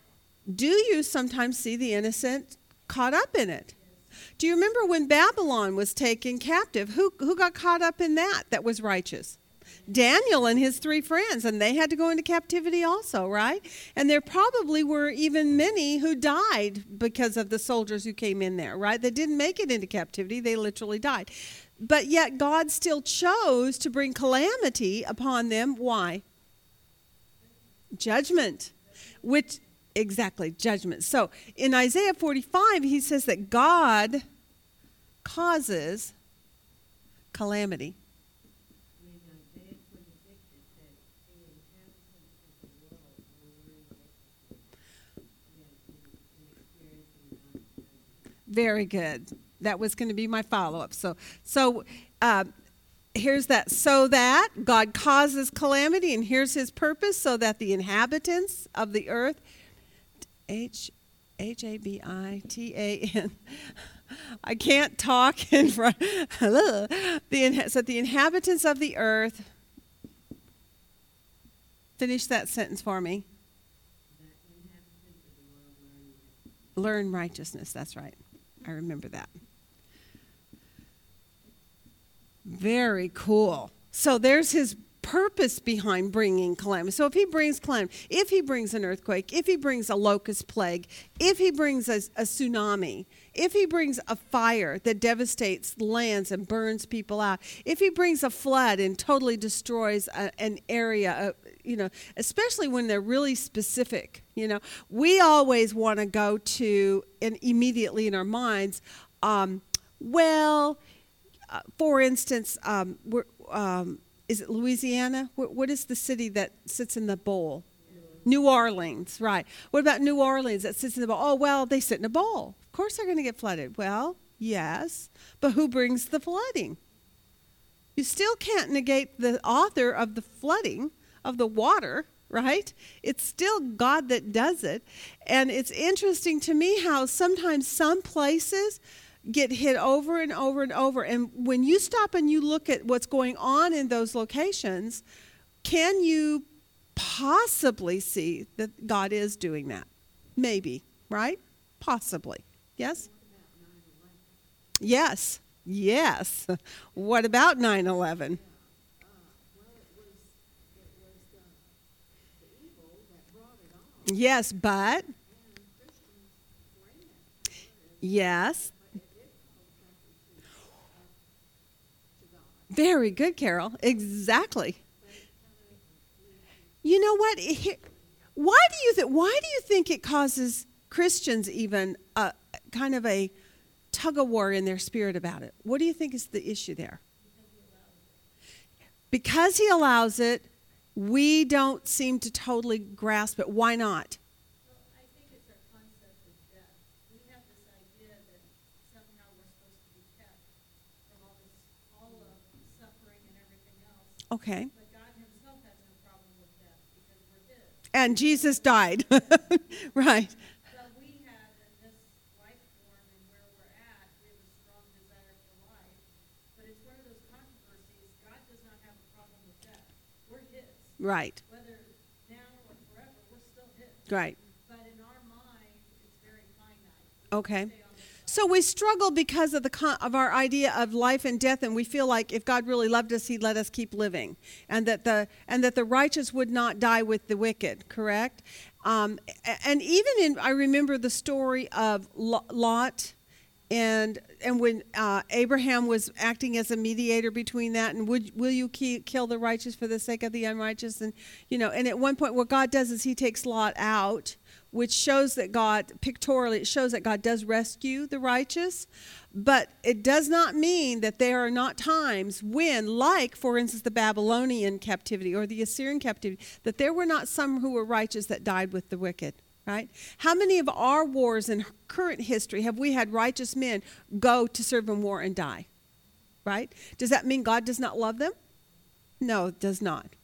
do you sometimes see the innocent caught up in it? Do you remember when Babylon was taken captive? Who, who got caught up in that that was righteous? Daniel and his three friends, and they had to go into captivity also, right? And there probably were even many who died because of the soldiers who came in there, right? They didn't make it into captivity, they literally died. But yet God still chose to bring calamity upon them. Why? Judgment. Which, exactly, judgment. So in Isaiah 45, he says that God causes calamity. Very good. That was going to be my follow up. So, so uh, here's that. So that God causes calamity, and here's His purpose, so that the inhabitants of the earth, H H A B I T A N. I can't talk in front. the inha- so the inhabitants of the earth. Finish that sentence for me. The. Learn righteousness. That's right. I remember that. Very cool. So there's his purpose behind bringing calamity. So if he brings calamity, if he brings an earthquake, if he brings a locust plague, if he brings a, a tsunami, if he brings a fire that devastates lands and burns people out, if he brings a flood and totally destroys a, an area, uh, you know, especially when they're really specific, you know, we always want to go to and immediately in our minds, um, well, uh, for instance, um, um, is it Louisiana? What, what is the city that sits in the bowl? New Orleans, right. What about New Orleans that sits in the bowl? Oh, well, they sit in a bowl. Of course they're going to get flooded. Well, yes, but who brings the flooding? You still can't negate the author of the flooding of the water, right? It's still God that does it. And it's interesting to me how sometimes some places get hit over and over and over. And when you stop and you look at what's going on in those locations, can you possibly see that God is doing that? Maybe, right? Possibly. Yes? Yes. Yes. What about 9 11? Yes, but. Yes. Very good, Carol. Exactly. You know what? Why do you think? Why do you think it causes Christians even a kind of a tug of war in their spirit about it? What do you think is the issue there? Because he allows it, we don't seem to totally grasp it. Why not? Well, I think it's our concept of death. We have this idea that somehow we're supposed to be kept from all this, all of suffering and everything else. Okay. But God himself has no problem with death because we're his. And Jesus died. right. So we have in this life form and where we're at, we have a strong desire for life. But it's one of those controversies. God does not have a problem with death. We're his. Right. Whether now or forever, we're still his. Right. But in our mind, it's very finite. Okay. So we struggle because of the con- of our idea of life and death, and we feel like if God really loved us, He'd let us keep living, and that the and that the righteous would not die with the wicked. Correct? Um, and even in, I remember the story of Lot, and and when uh, Abraham was acting as a mediator between that, and would will you ki- kill the righteous for the sake of the unrighteous? And you know, and at one point, what God does is He takes Lot out, which shows that God pictorially it shows that God does rescue the righteous, but it does not mean that there are not times when, like for instance, the Babylonian captivity or the Assyrian captivity, that there were not some who were righteous that died with the wicked right? How many of our wars in current history have we had righteous men go to serve in war and die? Right? Does that mean God does not love them? No, it does not.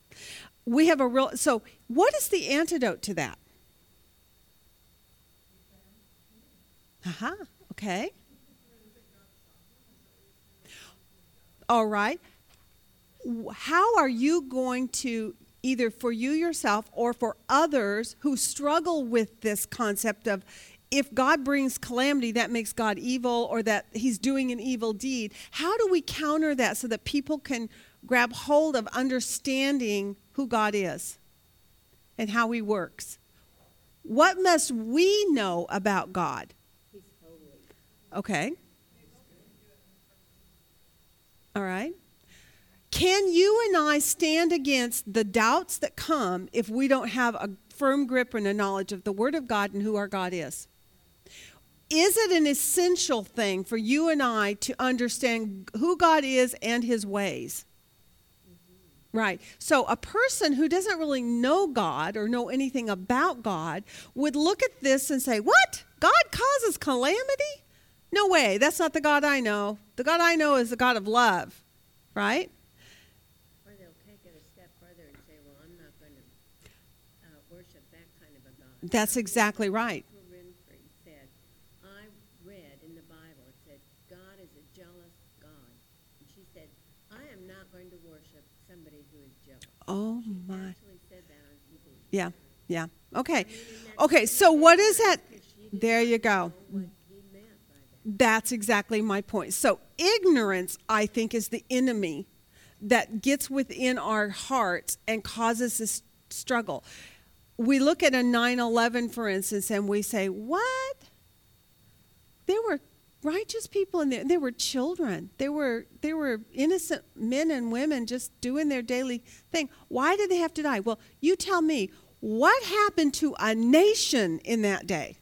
We have a real so what is the antidote to that? Aha, okay. All right. How are you going to either for you yourself or for others who struggle with this concept of if God brings calamity, that makes God evil or that he's doing an evil deed. How do we counter that so that people can grab hold of understanding who God is and how he works? What must we know about God? Okay. All right. Can you and I stand against the doubts that come if we don't have a firm grip and a knowledge of the Word of God and who our God is? Is it an essential thing for you and I to understand who God is and His ways? Right. So a person who doesn't really know God or know anything about God would look at this and say, What? God causes calamity? No way. That's not the God I know. The God I know is the God of love. Right? Or they'll take it a step further and say, well, I'm not going to uh, worship that kind of a God. That's exactly right. Said, I read in the Bible, it said, God is a jealous God. And she said, I am not going to worship somebody who is jealous. Oh, She my. actually said that on TV. Yeah. Yeah. Okay. I mean, and that's Okay. So, what is that? because she did There you go. know what he meant by that. That's exactly my point. So, ignorance, I think, is the enemy that gets within our hearts and causes this struggle. We look at a 9 11, for instance, and we say, What? There were righteous people in there. There were children. There were, there were innocent men and women just doing their daily thing. Why did they have to die? Well, you tell me, what happened to a nation in that day?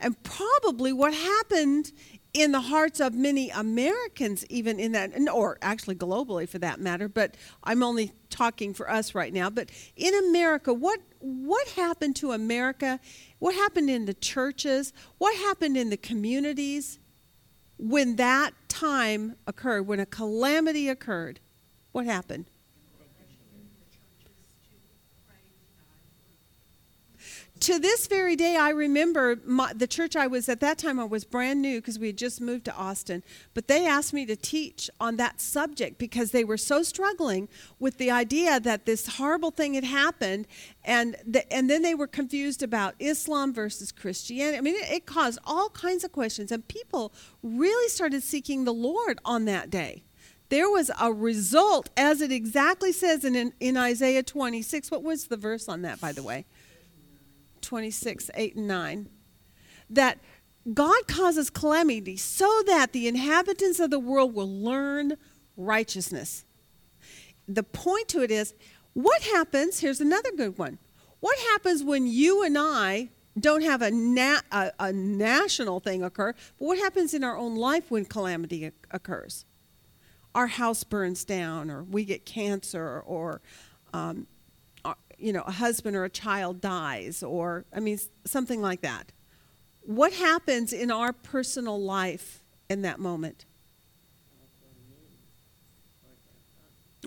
And probably what happened in the hearts of many Americans, even in that, or actually globally for that matter. But I'm only talking for us right now. But in America, what what happened to America? What happened in the churches? What happened in the communities when that time occurred? When a calamity occurred, what happened? To this very day, I remember my, the church I was at that time. I was brand new because we had just moved to Austin, but they asked me to teach on that subject because they were so struggling with the idea that this horrible thing had happened, and the, and then they were confused about Islam versus Christianity. I mean, it, it caused all kinds of questions, and people really started seeking the Lord on that day there was a result, as it exactly says in, in, in Isaiah 26. What was the verse on that, by the way? 26, 8 and 9. That God causes calamity so that the inhabitants of the world will learn righteousness. The point to it is what happens? Here's another good one. What happens when you and I don't have a, na- a, a national thing occur, but what happens in our own life when calamity occurs? Our house burns down, or we get cancer, or um, you know, a husband or a child dies, or, I mean, something like that. What happens in our personal life in that moment?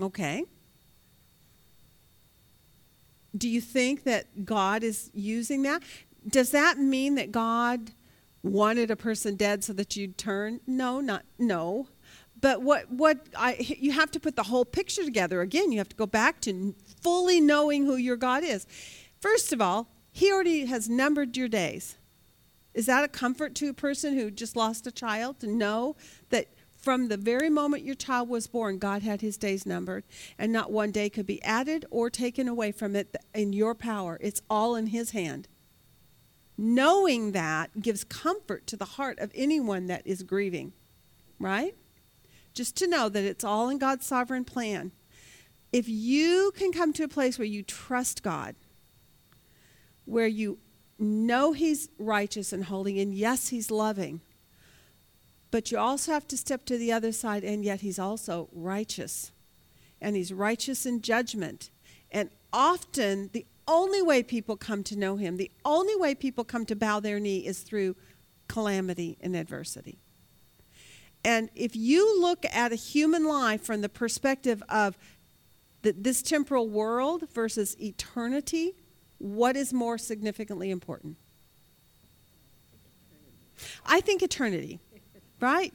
Okay. Do you think that God is using that? Does that mean that God wanted a person dead so that you'd turn? No, not no. But what what I you have to put the whole picture together. Again, you have to go back to fully knowing who your God is. First of all, he already has numbered your days. Is that a comfort to a person who just lost a child to know that from the very moment your child was born, God had his days numbered, and not one day could be added or taken away from it in your power? It's all in his hand. Knowing that gives comfort to the heart of anyone that is grieving, right? Just to know that it's all in God's sovereign plan. If you can come to a place where you trust God, where you know He's righteous and holy, and yes, He's loving, but you also have to step to the other side, and yet He's also righteous. And He's righteous in judgment. And often, the only way people come to know Him, the only way people come to bow their knee is through calamity and adversity. And if you look at a human life from the perspective of the, this temporal world versus eternity, what is more significantly important? I think eternity, right?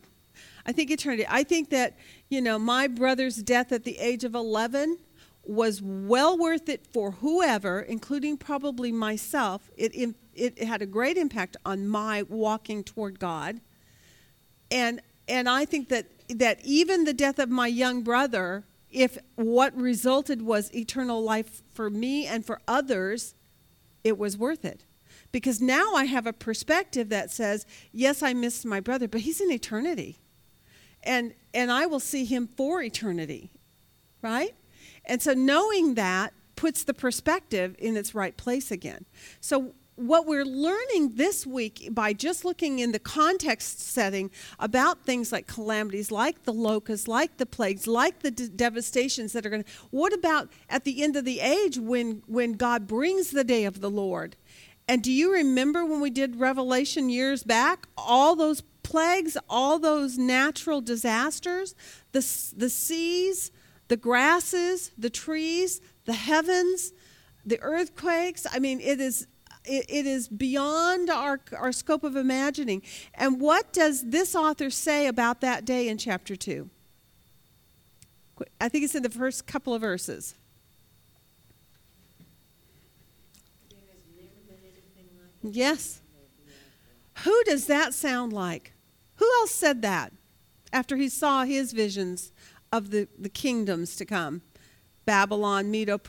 I think eternity. I think that, you know, my brother's death at the age of 11 was well worth it for whoever, including probably myself. It, it, it had a great impact on my walking toward God. And, and I think that, that even the death of my young brother, if what resulted was eternal life for me and for others, it was worth it. Because now I have a perspective that says, yes, I missed my brother, but he's in eternity. And, and I will see him for eternity, right? And so knowing that puts the perspective in its right place again. So what we're learning this week by just looking in the context setting about things like calamities, like the locusts, like the plagues, like the d- devastations that are going to. What about at the end of the age when when God brings the day of the Lord? And do you remember when we did Revelation years back? All those plagues, all those natural disasters, the the seas, the grasses, the trees, the heavens, the earthquakes. I mean, it is it, it is beyond our, our scope of imagining. And what does this author say about that day in chapter 2? I think it's in the first couple of verses. Yes. Who does that sound like? Who else said that after he saw his visions of the, the kingdoms to come? Babylon, Medo,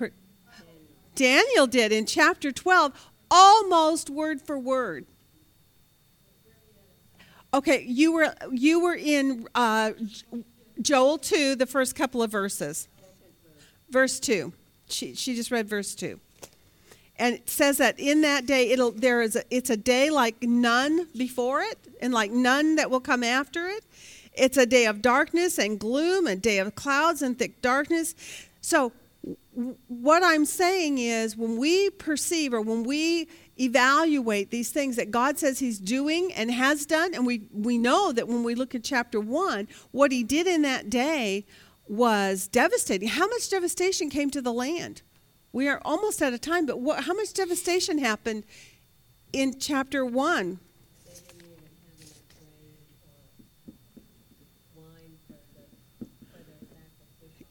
Daniel did in chapter 12 almost word for word. Okay, you were you were in uh, Joel two, the first couple of verses. Verse two. She she just read verse two, and it says that in that day it'll there is a, it's a day like none before it, and like none that will come after it. It's a day of darkness and gloom, a day of clouds and thick darkness. So what I'm saying is when we perceive or when we evaluate these things that God says He's doing and has done, and we, we know that when we look at chapter one, what He did in that day was devastating. How much devastation came to the land? We are almost out of time, but what, how much devastation happened in chapter one?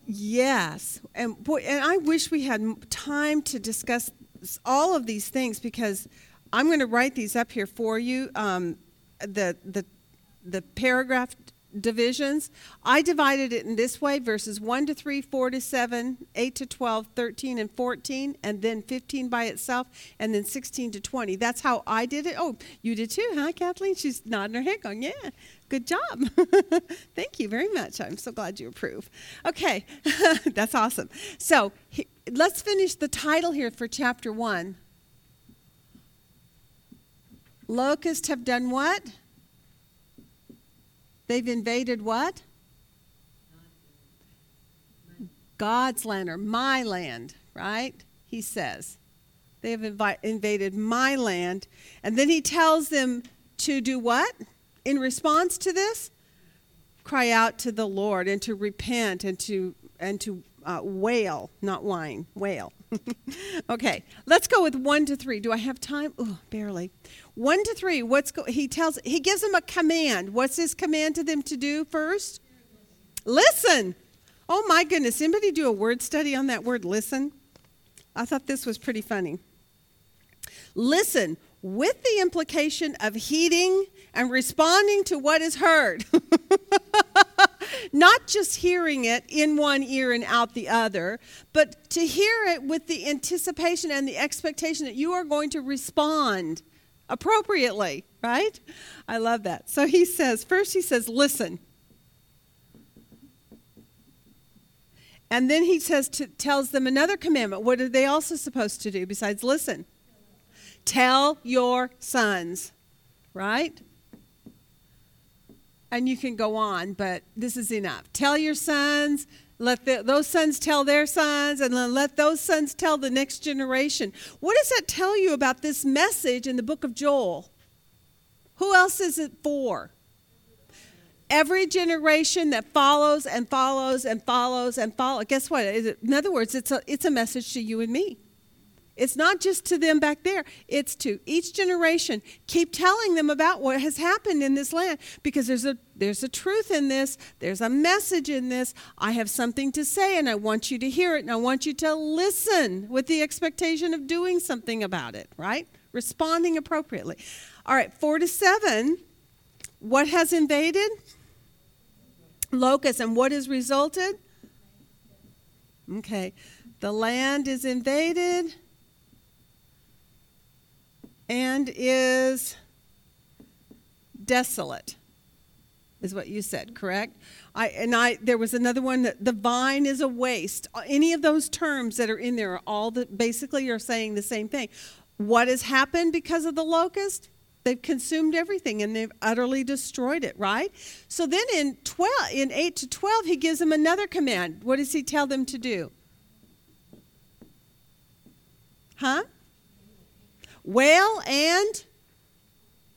Yes, and boy, and I wish we had time to discuss all of these things because I'm going to write these up here for you. Um, the the the paragraph divisions. I divided it in this way verses 1 to 3, 4 to 7, 8 to 12, 13 and 14, and then 15 by itself, and then 16 to 20. That's how I did it. Oh, you did too, huh, Kathleen? She's nodding her head going, yeah, good job. Thank you very much. I'm so glad you approve. Okay, that's awesome. So he, let's finish the title here for chapter 1. Locusts have done what? They've invaded what? God's land or my land, right? He says. They have invi- invaded my land. And then he tells them to do what? In response to this? Cry out to the Lord and to repent and to and to uh, wail, not whine, wail. okay, let's go with one to three. Do I have time? Oh, barely. One to three. What's go- he tells? He gives them a command. What's his command to them to do first? Listen. Oh my goodness! Anybody do a word study on that word? Listen. I thought this was pretty funny. Listen, with the implication of heeding and responding to what is heard. Not just hearing it in one ear and out the other, but to hear it with the anticipation and the expectation that you are going to respond appropriately, right? I love that. So he says, first he says, listen. And then he says to, tells them another commandment. What are they also supposed to do besides listen? Tell your sons, right? And you can go on, but this is enough. Tell your sons, let the, those sons tell their sons, and then let those sons tell the next generation. What does that tell you about this message in the book of Joel? Who else is it for? Every generation that follows and follows and follows and follows. Guess what? In other words, it's a, it's a message to you and me. It's not just to them back there, it's to each generation. Keep telling them about what has happened in this land because there's a there's a truth in this, there's a message in this. I have something to say and I want you to hear it and I want you to listen with the expectation of doing something about it, right? Responding appropriately. All right, 4 to 7. What has invaded? Locusts and what has resulted? Okay. The land is invaded and is desolate is what you said correct? I and i there was another one that the vine is a waste. Any of those terms that are in there are all the basically are saying the same thing. What has happened because of the locust? They've consumed everything and they've utterly destroyed it right? So then in 12 in 8 to 12 he gives them another command. What does he tell them to do? Huh Wail and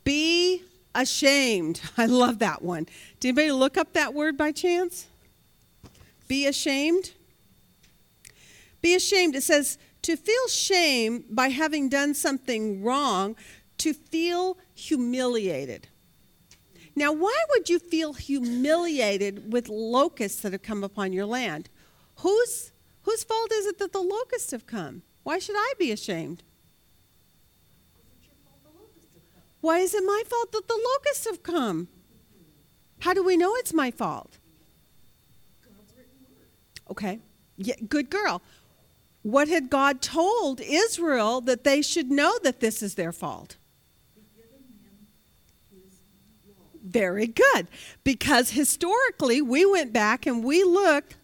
be ashamed. I love that one. Did anybody look up that word by chance? Be ashamed. Be ashamed. It says to feel shame by having done something wrong, to feel humiliated. Now, why would you feel humiliated with locusts that have come upon your land? Whose, whose fault is it that the locusts have come? Why should I be ashamed? Why is it my fault that the locusts have come? How do we know it's my fault? Okay. Yeah, good girl. What had God told Israel that they should know that this is their fault? Very good. Because historically, we went back and we looked,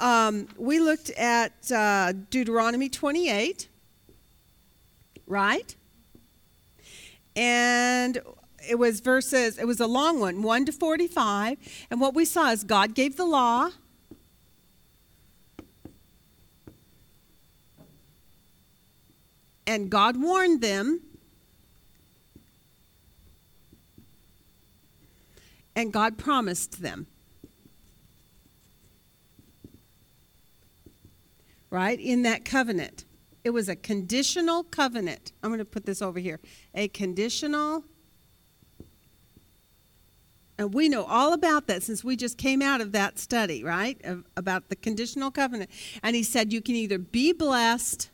um, we looked at uh, Deuteronomy 28, right? And it was verses, it was a long one, 1 to 45. And what we saw is God gave the law. And God warned them. And God promised them. Right? In that covenant. It was a conditional covenant. I'm going to put this over here. A conditional. And we know all about that since we just came out of that study, right? Of, about the conditional covenant. And he said you can either be blessed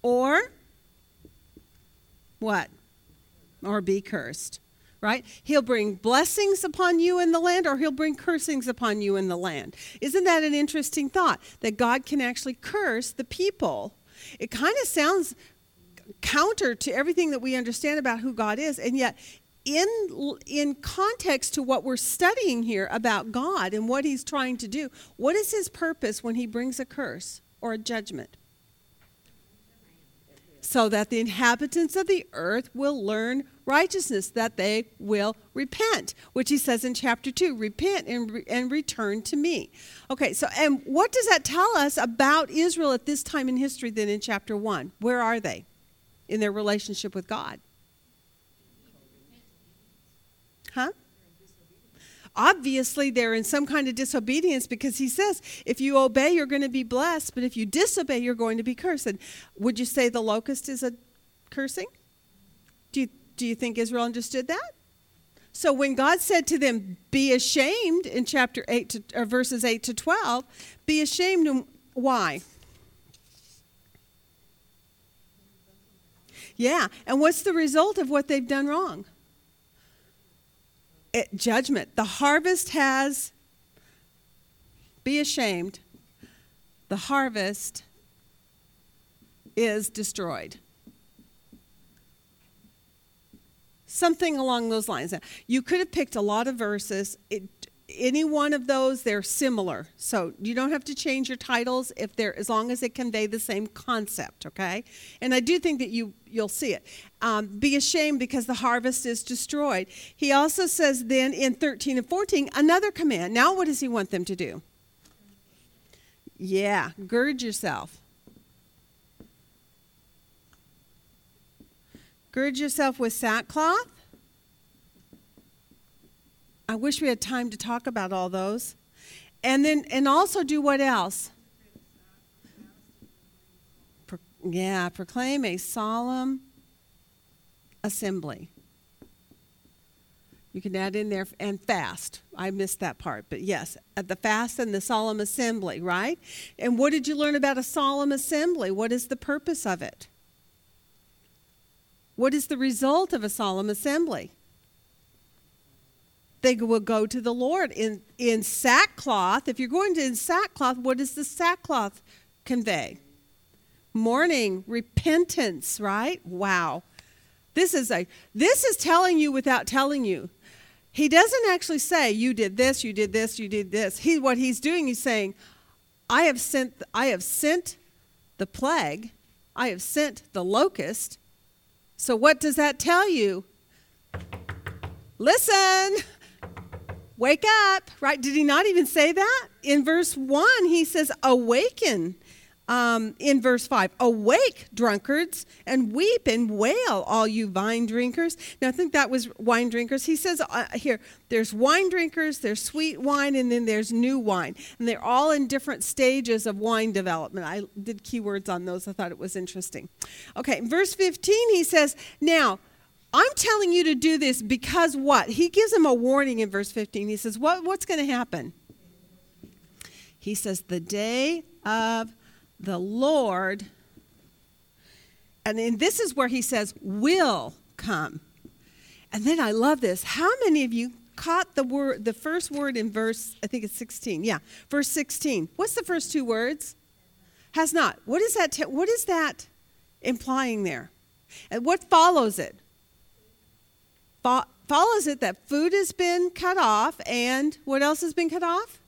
or what? Or be cursed right? He'll bring blessings upon you in the land or he'll bring cursings upon you in the land. Isn't that an interesting thought? That God can actually curse the people. It kind of sounds counter to everything that we understand about who God is, and yet in in context to what we're studying here about God and what he's trying to do, what is his purpose when he brings a curse or a judgment? So that the inhabitants of the earth will learn righteousness, that they will repent, which he says in chapter 2 repent and, re- and return to me. Okay, so, and what does that tell us about Israel at this time in history then in chapter 1? Where are they in their relationship with God? Huh? Obviously, they're in some kind of disobedience because he says, if you obey, you're going to be blessed, but if you disobey, you're going to be cursed. Would you say the locust is a cursing? Do you do you think Israel understood that? So when God said to them, "Be ashamed," in chapter eight to or verses eight to twelve, be ashamed. Why? Yeah. And what's the result of what they've done wrong? It, judgment. The harvest has, be ashamed, the harvest is destroyed. Something along those lines. You could have picked a lot of verses. It, any one of those, they're similar. So you don't have to change your titles if they're as long as they convey the same concept. Okay, and I do think that you you'll see it. Um, be ashamed because the harvest is destroyed. He also says then in 13 and 14 another command. Now what does he want them to do? Yeah, gird yourself. Gird yourself with sackcloth. I wish we had time to talk about all those. And then, and also do what else? Pro- yeah, proclaim a solemn assembly. You can add in there and fast. I missed that part, but yes, at the fast and the solemn assembly, right? And what did you learn about a solemn assembly? What is the purpose of it? What is the result of a solemn assembly? They will go to the Lord in, in sackcloth. If you're going to in sackcloth, what does the sackcloth convey? Mourning, repentance, right? Wow. This is a this is telling you without telling you. He doesn't actually say you did this, you did this, you did this. He what he's doing he's saying I have sent I have sent the plague. I have sent the locust. So what does that tell you? Listen. Wake up, right? Did he not even say that? In verse 1, he says, Awaken. Um, in verse 5, awake, drunkards, and weep and wail, all you wine drinkers. Now, I think that was wine drinkers. He says uh, here, there's wine drinkers, there's sweet wine, and then there's new wine. And they're all in different stages of wine development. I did keywords on those. I thought it was interesting. Okay, verse 15, he says, Now, I'm telling you to do this because what? He gives him a warning in verse 15. He says, what, What's going to happen? He says, The day of the Lord, and then this is where he says, will come. And then I love this. How many of you caught the word the first word in verse I think it's 16. Yeah, verse 16. What's the first two words? Has not. What is that te- what is that implying there? And what follows it? Fo- follows it that food has been cut off and what else has been cut off?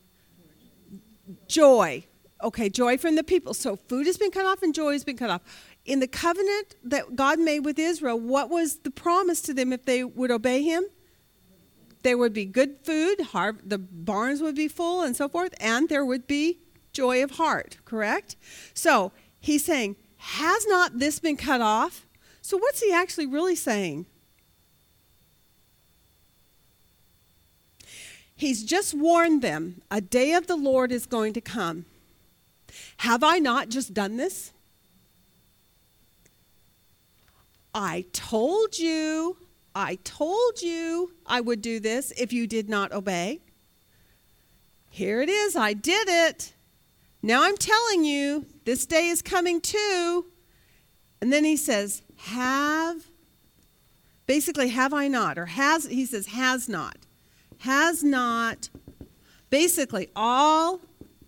Joy. Okay, joy from the people. So food has been cut off and joy has been cut off. In the covenant that God made with Israel, what was the promise to them if they would obey him? There would be good food, har- the barns would be full, and so forth, and there would be joy of heart, correct? So he's saying, Has not this been cut off? So what's he actually really saying? He's just warned them a day of the Lord is going to come. Have I not just done this? I told you, I told you I would do this if you did not obey. Here it is, I did it. Now I'm telling you, this day is coming too. And then he says, Have, basically, have I not? Or has, he says, has not. Has not, basically, all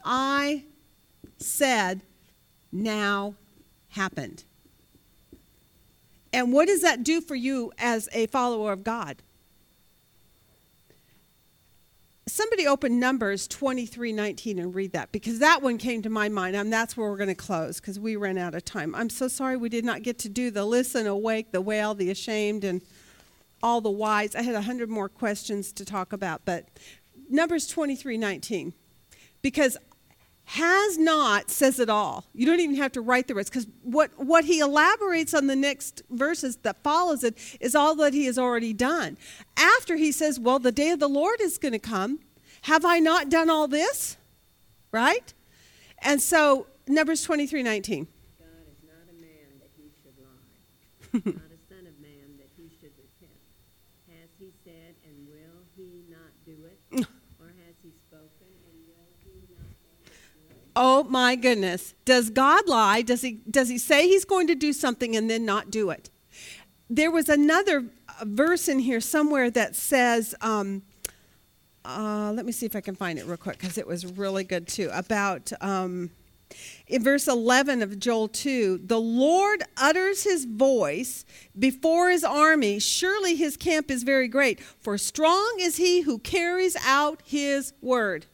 I said now happened. And what does that do for you as a follower of God? Somebody open Numbers 23 19 and read that because that one came to my mind. And that's where we're going to close because we ran out of time. I'm so sorry we did not get to do the listen, awake, the wail, the ashamed, and all the whys. I had a hundred more questions to talk about, but Numbers 23 19. Because has not says it all. You don't even have to write the rest because what, what he elaborates on the next verses that follows it is all that he has already done. After he says, Well, the day of the Lord is going to come. Have I not done all this? Right? And so, Numbers 23 19. God is not a man that he should lie, not a son of man that he should repent. Has he said, and will he not do it? Or has he spoken, and will he not make it good? Oh my goodness. Does God lie? Does he, does he say he's going to do something and then not do it? there was another uh, verse in here somewhere that says, um, uh, let me see if I can find it real quick because it was really good too. About um, in verse 11 of Joel 2, the Lord utters his voice before his army. Surely his camp is very great, for strong is he who carries out his word.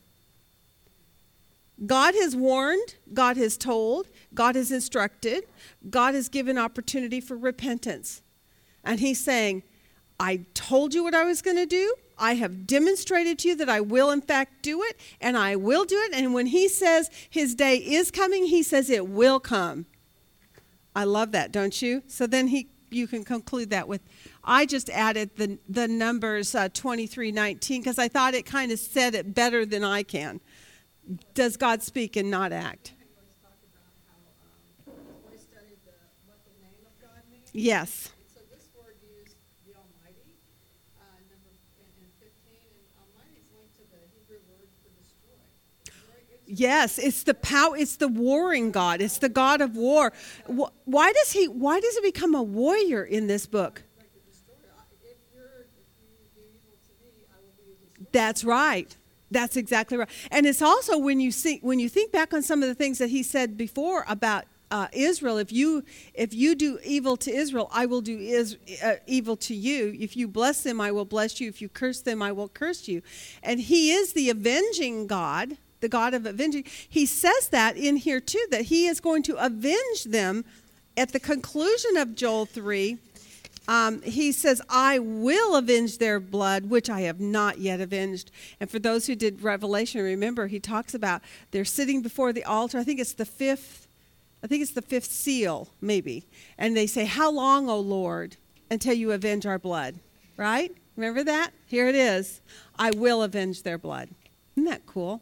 God has warned, God has told, God has instructed, God has given opportunity for repentance. And he's saying, I told you what I was going to do. I have demonstrated to you that I will, in fact, do it, and I will do it. And when he says his day is coming, he says it will come. I love that, don't you? So then he, you can conclude that with, I just added the, the numbers uh, 2319 because I thought it kind of said it better than I can. Does God speak and not act? Yes. Yes, it's the power. It's the warring God. It's the God of war. Why does he? Why does he become a warrior in this book? That's right. That's exactly right. And it's also when you see when you think back on some of the things that he said before about uh, Israel. If you if you do evil to Israel, I will do is, uh, evil to you. If you bless them, I will bless you. If you curse them, I will curse you. And he is the avenging God, the God of avenging. He says that in here too, that he is going to avenge them at the conclusion of Joel three um, he says, I will avenge their blood, which I have not yet avenged. And for those who did Revelation, remember, he talks about they're sitting before the altar. I think it's the fifth, I think it's the fifth seal, maybe. And they say, How long, O Lord, until you avenge our blood? Right? Remember that? Here it is. I will avenge their blood. Isn't that cool?